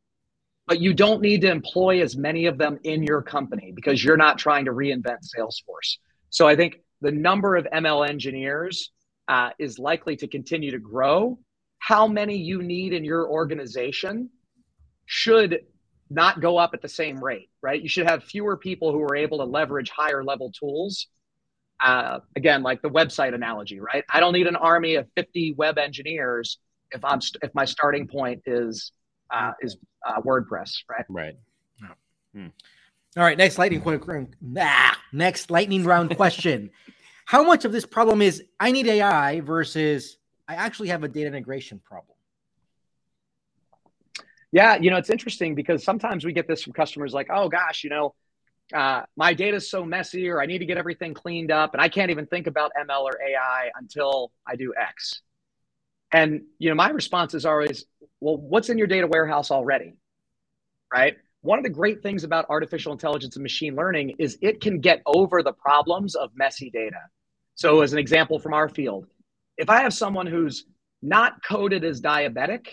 Speaker 5: but you don't need to employ as many of them in your company because you're not trying to reinvent Salesforce. So I think the number of ML engineers uh, is likely to continue to grow. How many you need in your organization should not go up at the same rate, right? You should have fewer people who are able to leverage higher level tools. Uh, again, like the website analogy, right? I don't need an army of 50 web engineers if I'm st- if my starting point is uh, is uh, WordPress, right?
Speaker 3: Right.
Speaker 4: Hmm. All right. Next lightning round. Nah, next lightning round question. <laughs> How much of this problem is I need AI versus I actually have a data integration problem?
Speaker 5: Yeah, you know, it's interesting because sometimes we get this from customers like, oh gosh, you know, uh, my data is so messy or I need to get everything cleaned up and I can't even think about ML or AI until I do X. And you know, my response is always, well, what's in your data warehouse already? Right? One of the great things about artificial intelligence and machine learning is it can get over the problems of messy data. So, as an example from our field, if I have someone who's not coded as diabetic,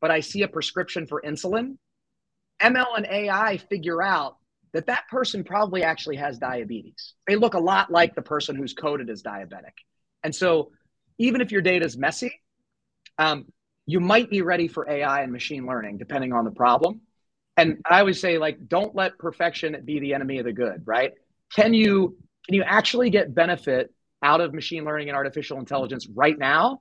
Speaker 5: but I see a prescription for insulin, ML and AI figure out that that person probably actually has diabetes. They look a lot like the person who's coded as diabetic. And so, even if your data is messy, um, you might be ready for AI and machine learning, depending on the problem. And I always say, like, don't let perfection be the enemy of the good, right? Can you can you actually get benefit out of machine learning and artificial intelligence right now,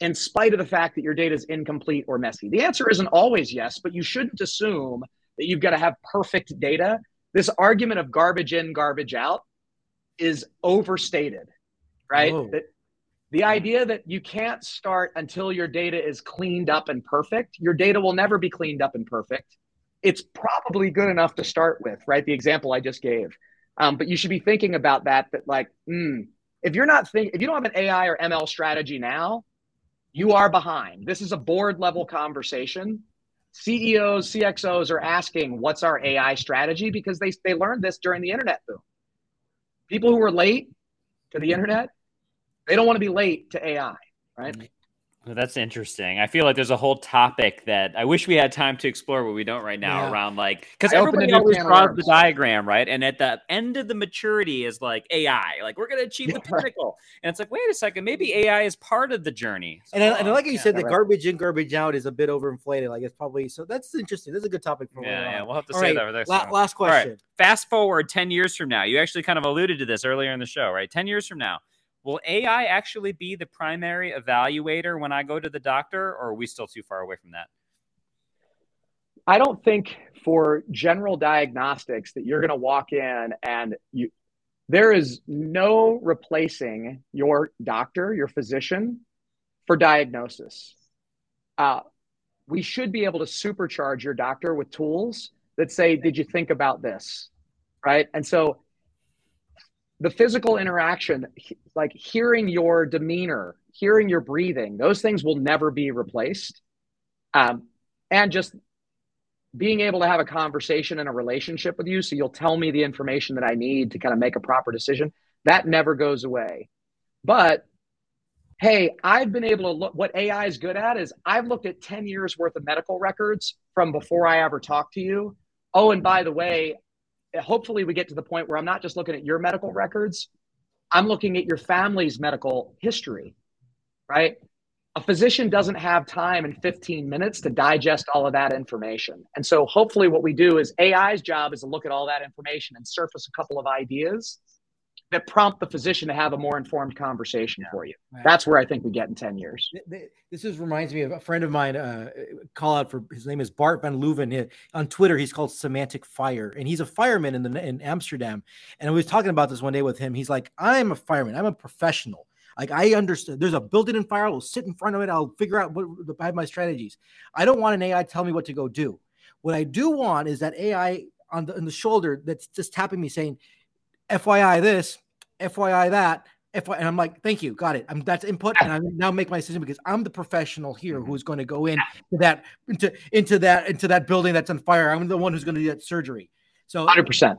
Speaker 5: in spite of the fact that your data is incomplete or messy? The answer isn't always yes, but you shouldn't assume that you've got to have perfect data this argument of garbage in, garbage out is overstated, right? Oh. That the idea that you can't start until your data is cleaned up and perfect, your data will never be cleaned up and perfect. It's probably good enough to start with, right? The example I just gave. Um, but you should be thinking about that, that like, mm, if you're not think, if you don't have an AI or ML strategy now, you are behind. This is a board level conversation. CEOs, CXOs are asking, what's our AI strategy? Because they, they learned this during the internet boom. People who were late to the internet they don't want to be late to AI, right? Mm-hmm.
Speaker 3: Well, that's interesting. I feel like there's a whole topic that I wish we had time to explore, but we don't right now. Yeah. Around like because everybody always draws the diagram, right? And at the end of the maturity is like AI, like we're going to achieve yeah, the pinnacle, right. and it's like, wait a second, maybe AI is part of the journey.
Speaker 4: So, and, I, and I oh, like you yeah, said, the right. garbage in, garbage out is a bit overinflated. Like it's probably so. That's interesting. That's a good topic for
Speaker 3: yeah. Yeah, we'll have to All say right. that. There,
Speaker 4: La- last question.
Speaker 3: Fast forward ten years from now, you actually kind of alluded to this earlier in the show, right? Ten years from now Will AI actually be the primary evaluator when I go to the doctor, or are we still too far away from that?
Speaker 5: I don't think for general diagnostics that you're going to walk in and you there is no replacing your doctor, your physician for diagnosis. Uh, we should be able to supercharge your doctor with tools that say, Did you think about this? Right. And so the physical interaction, like hearing your demeanor, hearing your breathing, those things will never be replaced. Um, and just being able to have a conversation and a relationship with you, so you'll tell me the information that I need to kind of make a proper decision, that never goes away. But hey, I've been able to look, what AI is good at is I've looked at 10 years worth of medical records from before I ever talked to you. Oh, and by the way, hopefully we get to the point where I'm not just looking at your medical records, I'm looking at your family's medical history, right? A physician doesn't have time in 15 minutes to digest all of that information. And so hopefully what we do is AI's job is to look at all that information and surface a couple of ideas that prompt the physician to have a more informed conversation yeah. for you. Right. That's where I think we get in 10 years.
Speaker 4: This is reminds me of a friend of mine, uh, call out for his name is Bart Van Leeuwen. On Twitter, he's called Semantic Fire, and he's a fireman in the in Amsterdam. And I was talking about this one day with him. He's like, I'm a fireman, I'm a professional. Like I understand there's a built-in fire, I'll sit in front of it, I'll figure out what I have my strategies. I don't want an AI tell me what to go do. What I do want is that AI on the, on the shoulder that's just tapping me saying, FYI this, FYI that, FYI, and I'm like, thank you, got it. I'm that's input, and I now make my decision because I'm the professional here mm-hmm. who's going to go in to that into into that into that building that's on fire. I'm the one who's going to do that surgery. So
Speaker 5: 100 percent.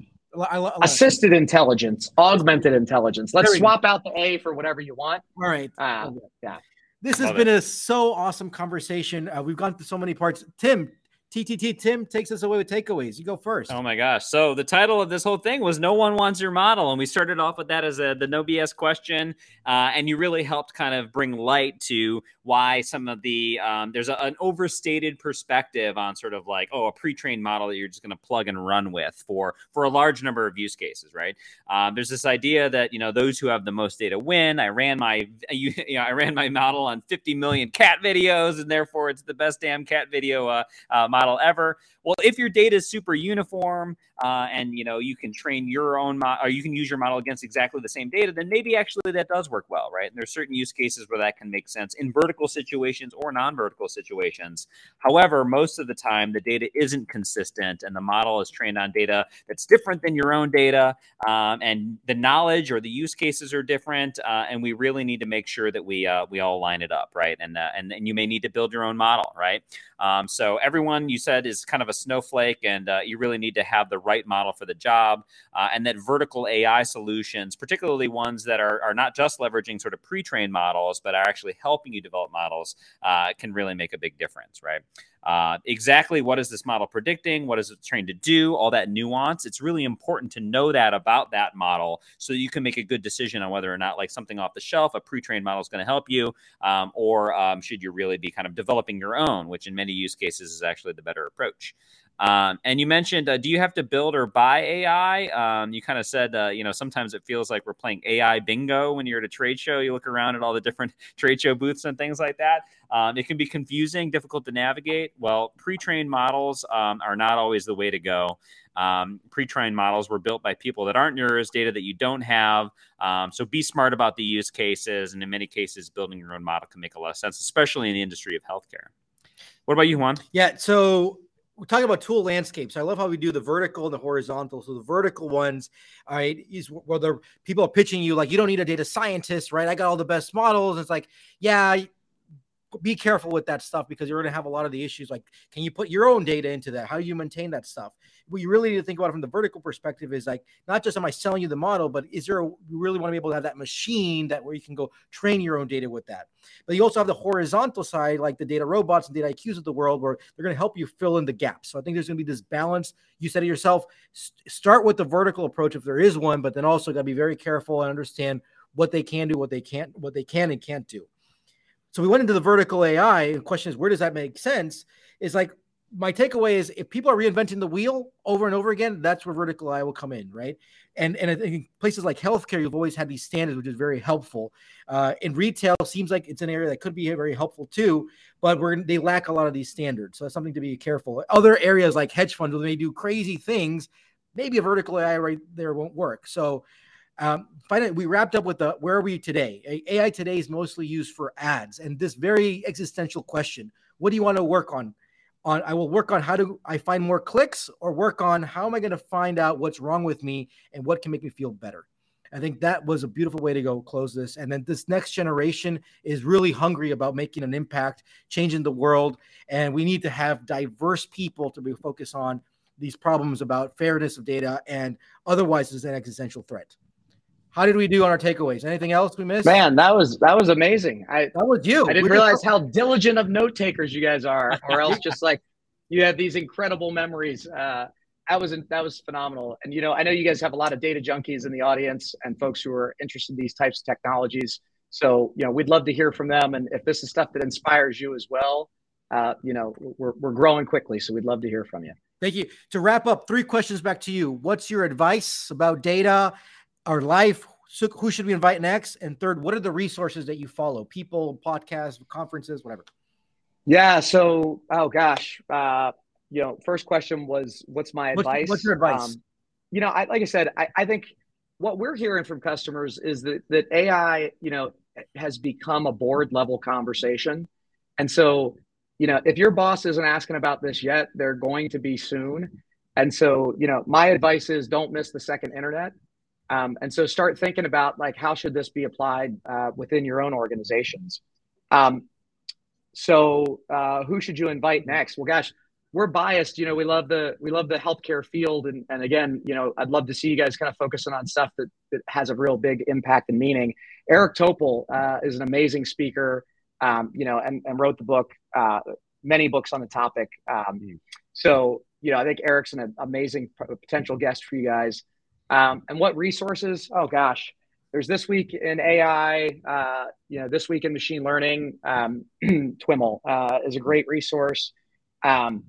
Speaker 5: Assisted intelligence, augmented intelligence. Let's swap out the A for whatever you want.
Speaker 4: All right.
Speaker 5: Uh, yeah.
Speaker 4: This has Love been it. a so awesome conversation. Uh, we've gone through so many parts. Tim, TTT Tim takes us away with takeaways. You go first.
Speaker 3: Oh my gosh. So the title of this whole thing was No One Wants Your Model. And we started off with that as a, the no BS question. Uh, and you really helped kind of bring light to why some of the, um, there's a, an overstated perspective on sort of like, oh, a pre-trained model that you're just going to plug and run with for, for a large number of use cases, right? Um, there's this idea that, you know, those who have the most data win. I ran my, <laughs> you, you know, I ran my model on 50 million cat videos and therefore it's the best damn cat video uh, uh, model ever. Well, if your data is super uniform uh, and you know you can train your own mo- or you can use your model against exactly the same data, then maybe actually that does work well, right? And there's certain use cases where that can make sense in vertical situations or non-vertical situations. However, most of the time the data isn't consistent, and the model is trained on data that's different than your own data, um, and the knowledge or the use cases are different, uh, and we really need to make sure that we uh, we all line it up, right? And uh, and and you may need to build your own model, right? Um, so everyone you said is kind of a snowflake, and uh, you really need to have the right model for the job. Uh, and that vertical AI solutions, particularly ones that are, are not just leveraging sort of pre-trained models, but are actually helping you develop models, uh, can really make a big difference, right? Uh, exactly what is this model predicting? What is it trained to do? All that nuance. It's really important to know that about that model so that you can make a good decision on whether or not, like something off the shelf, a pre-trained model is going to help you, um, or um, should you really be kind of developing your own, which in many use cases is actually the better approach. Um, and you mentioned, uh, do you have to build or buy AI? Um, you kind of said, uh, you know, sometimes it feels like we're playing AI bingo when you're at a trade show. You look around at all the different <laughs> trade show booths and things like that. Um, it can be confusing, difficult to navigate. Well, pre-trained models um, are not always the way to go. Um, pre-trained models were built by people that aren't yours, data that you don't have. Um, so be smart about the use cases, and in many cases, building your own model can make a lot of sense, especially in the industry of healthcare. What about you, Juan?
Speaker 4: Yeah, so we're talking about tool landscapes. I love how we do the vertical and the horizontal. So the vertical ones, all right, is whether people are pitching you like you don't need a data scientist, right? I got all the best models. It's like, yeah, be careful with that stuff because you're going to have a lot of the issues. Like, can you put your own data into that? How do you maintain that stuff? What you really need to think about from the vertical perspective is like not just am I selling you the model, but is there a, you really want to be able to have that machine that where you can go train your own data with that. But you also have the horizontal side, like the DataRobots and Dataikus of the world, where they're going to help you fill in the gaps. So I think there's going to be this balance. You said it yourself. St- start with the vertical approach if there is one, but then also got to be very careful and understand what they can do, what they can't, what they can and can't do. So we went into the vertical AI. The question is, where does that make sense? Is like my takeaway is if people are reinventing the wheel over and over again, that's where vertical AI will come in, right? And and in places like healthcare, you've always had these standards, which is very helpful. Uh, in retail, seems like it's an area that could be very helpful too, but we're they lack a lot of these standards, so that's something to be careful. Other areas like hedge funds, where they do crazy things, maybe a vertical AI right there won't work. So um, finally, we wrapped up with the where are we today? AI today is mostly used for ads, and this very existential question: What do you want to work on? On I will work on how do I find more clicks, or work on how am I going to find out what's wrong with me and what can make me feel better. I think that was a beautiful way to go close this. And then this next generation is really hungry about making an impact, changing the world, and we need to have diverse people to be focused on these problems about fairness of data and otherwise is an existential threat. How did we do on our takeaways? Anything else we missed?
Speaker 5: Man, that was that was amazing. I
Speaker 4: that was you.
Speaker 5: I didn't we realize how diligent of note takers you guys are, or else just like you have these incredible memories. Uh, that was that was phenomenal. And you know, I know you guys have a lot of data junkies in the audience and folks who are interested in these types of technologies. So you know, we'd love to hear from them. And if this is stuff that inspires you as well, uh, you know, we're we're growing quickly, so we'd love to hear from you.
Speaker 4: Thank you. To wrap up, three questions back to you. What's your advice about data? Our life so who should we invite next? And third what are the resources that you follow? People podcasts conferences whatever.
Speaker 5: Yeah so oh gosh uh you know first question was what's my
Speaker 4: what's,
Speaker 5: advice?
Speaker 4: what's your advice? Um,
Speaker 5: you know I, like i said I, I think what we're hearing from customers is that that ai you know has become a board level conversation. And so you know if your boss isn't asking about this yet they're going to be soon. And so you know my advice is don't miss the second internet um, and so start thinking about like how should this be applied uh, within your own organizations. Um, so uh, who should you invite next? Well, gosh, we're biased. You know, we love the we love the healthcare field, and and again, you know, I'd love to see you guys kind of focusing on stuff that, that has a real big impact and meaning. Eric Topol uh, is an amazing speaker, um, you know, and, and wrote the book, uh, many books on the topic. Um, mm. So, you know, I think Eric's an amazing potential guest for you guys. Um, and what resources? Oh gosh, there's this week in AI, uh, you know, this week in machine learning. Um, <clears throat> TWIML uh, is a great resource. Um,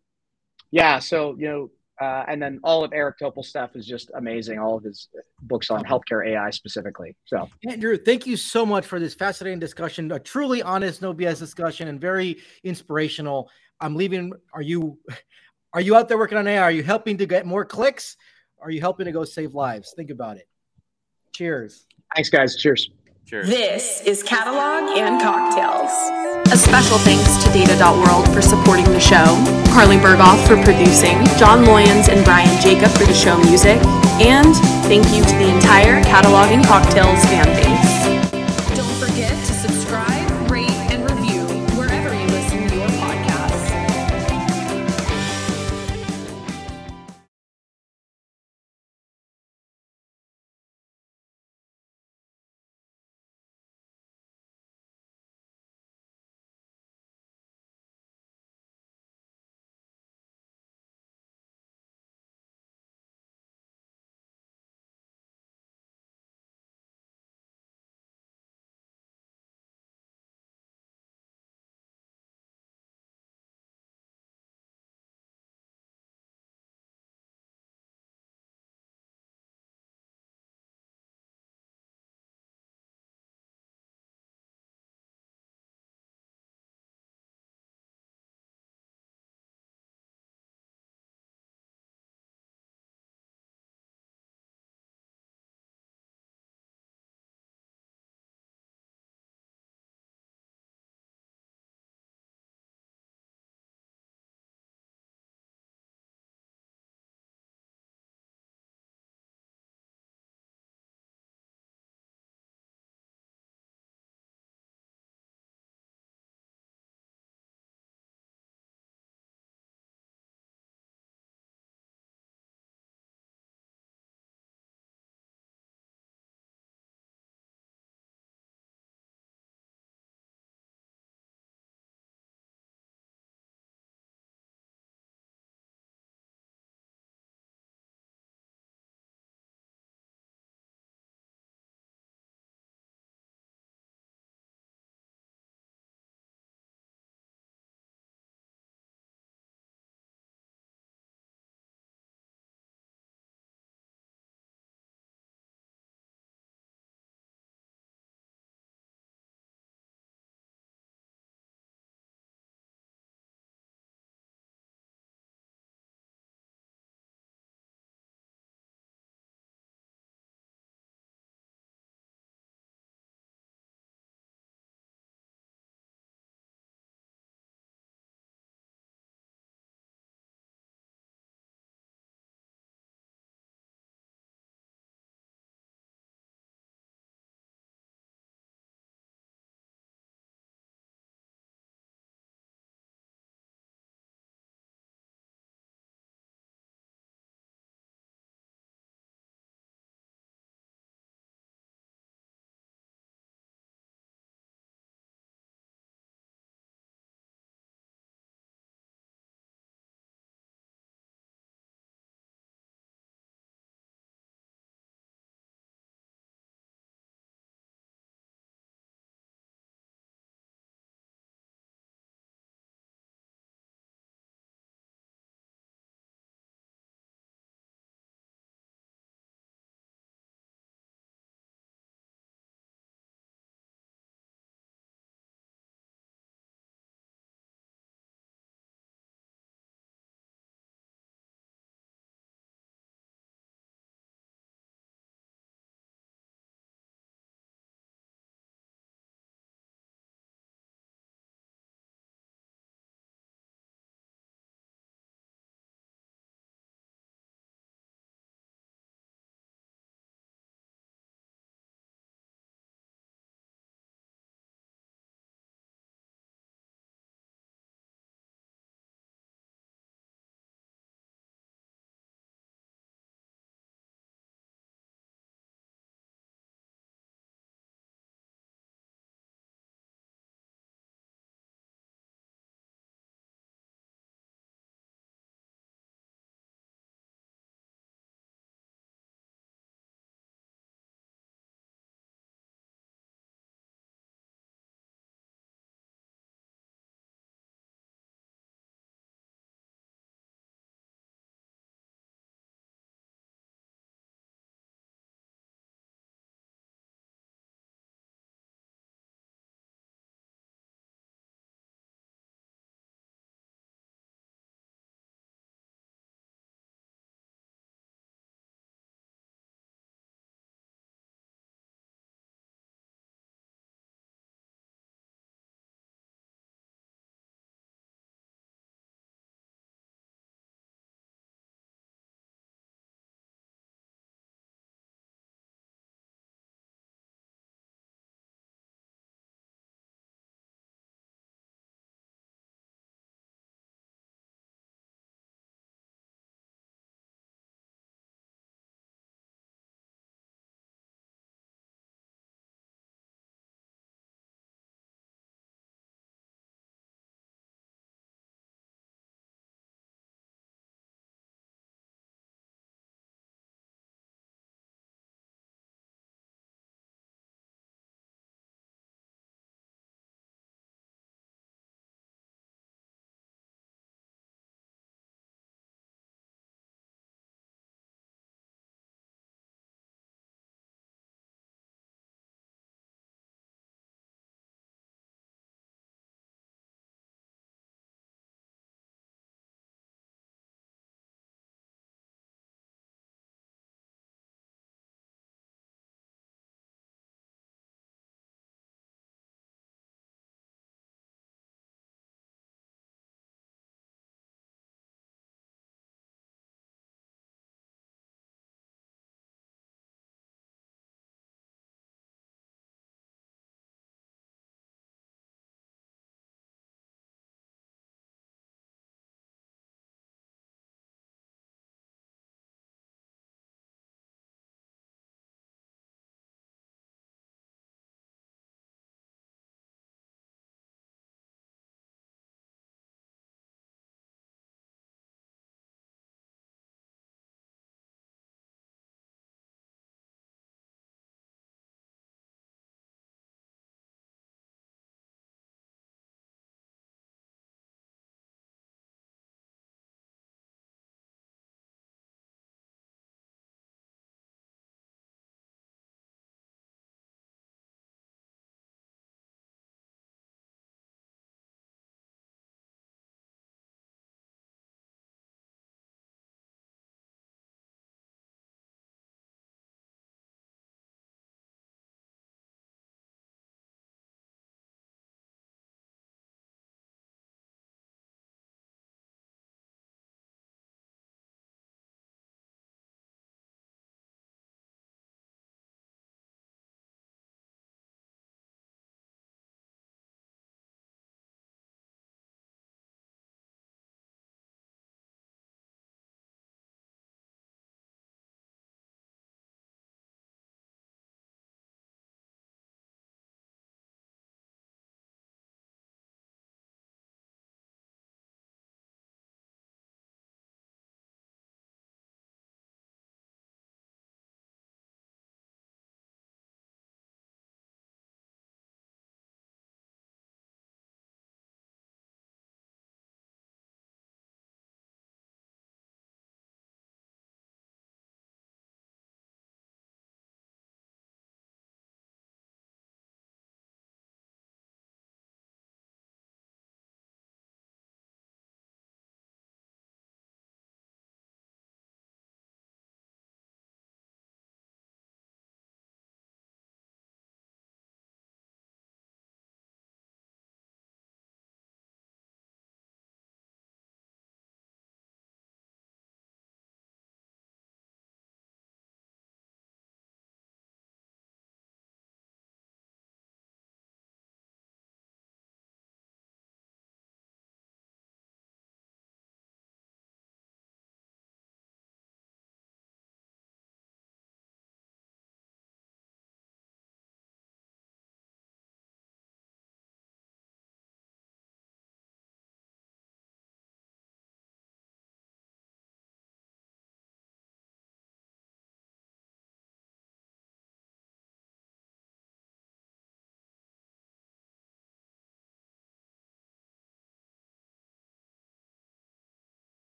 Speaker 5: yeah, so you know, uh, and then all of Eric Topol's stuff is just amazing. All of his books on healthcare AI specifically. So,
Speaker 4: Andrew, thank you so much for this fascinating discussion, a truly honest, no BS discussion, and very inspirational. I'm leaving. Are you, <laughs> are you out there working on AI? Are you helping to get more clicks? Are you helping to go save lives? Think about it. Cheers.
Speaker 5: Thanks, guys. Cheers.
Speaker 3: Cheers.
Speaker 1: This is Catalog and Cocktails.
Speaker 6: A special thanks to Data.World for supporting the show, Carly Berghoff for producing, Jon Loyens and Bryon Jacob for the show music, and thank you to the entire Catalog and Cocktails fan base.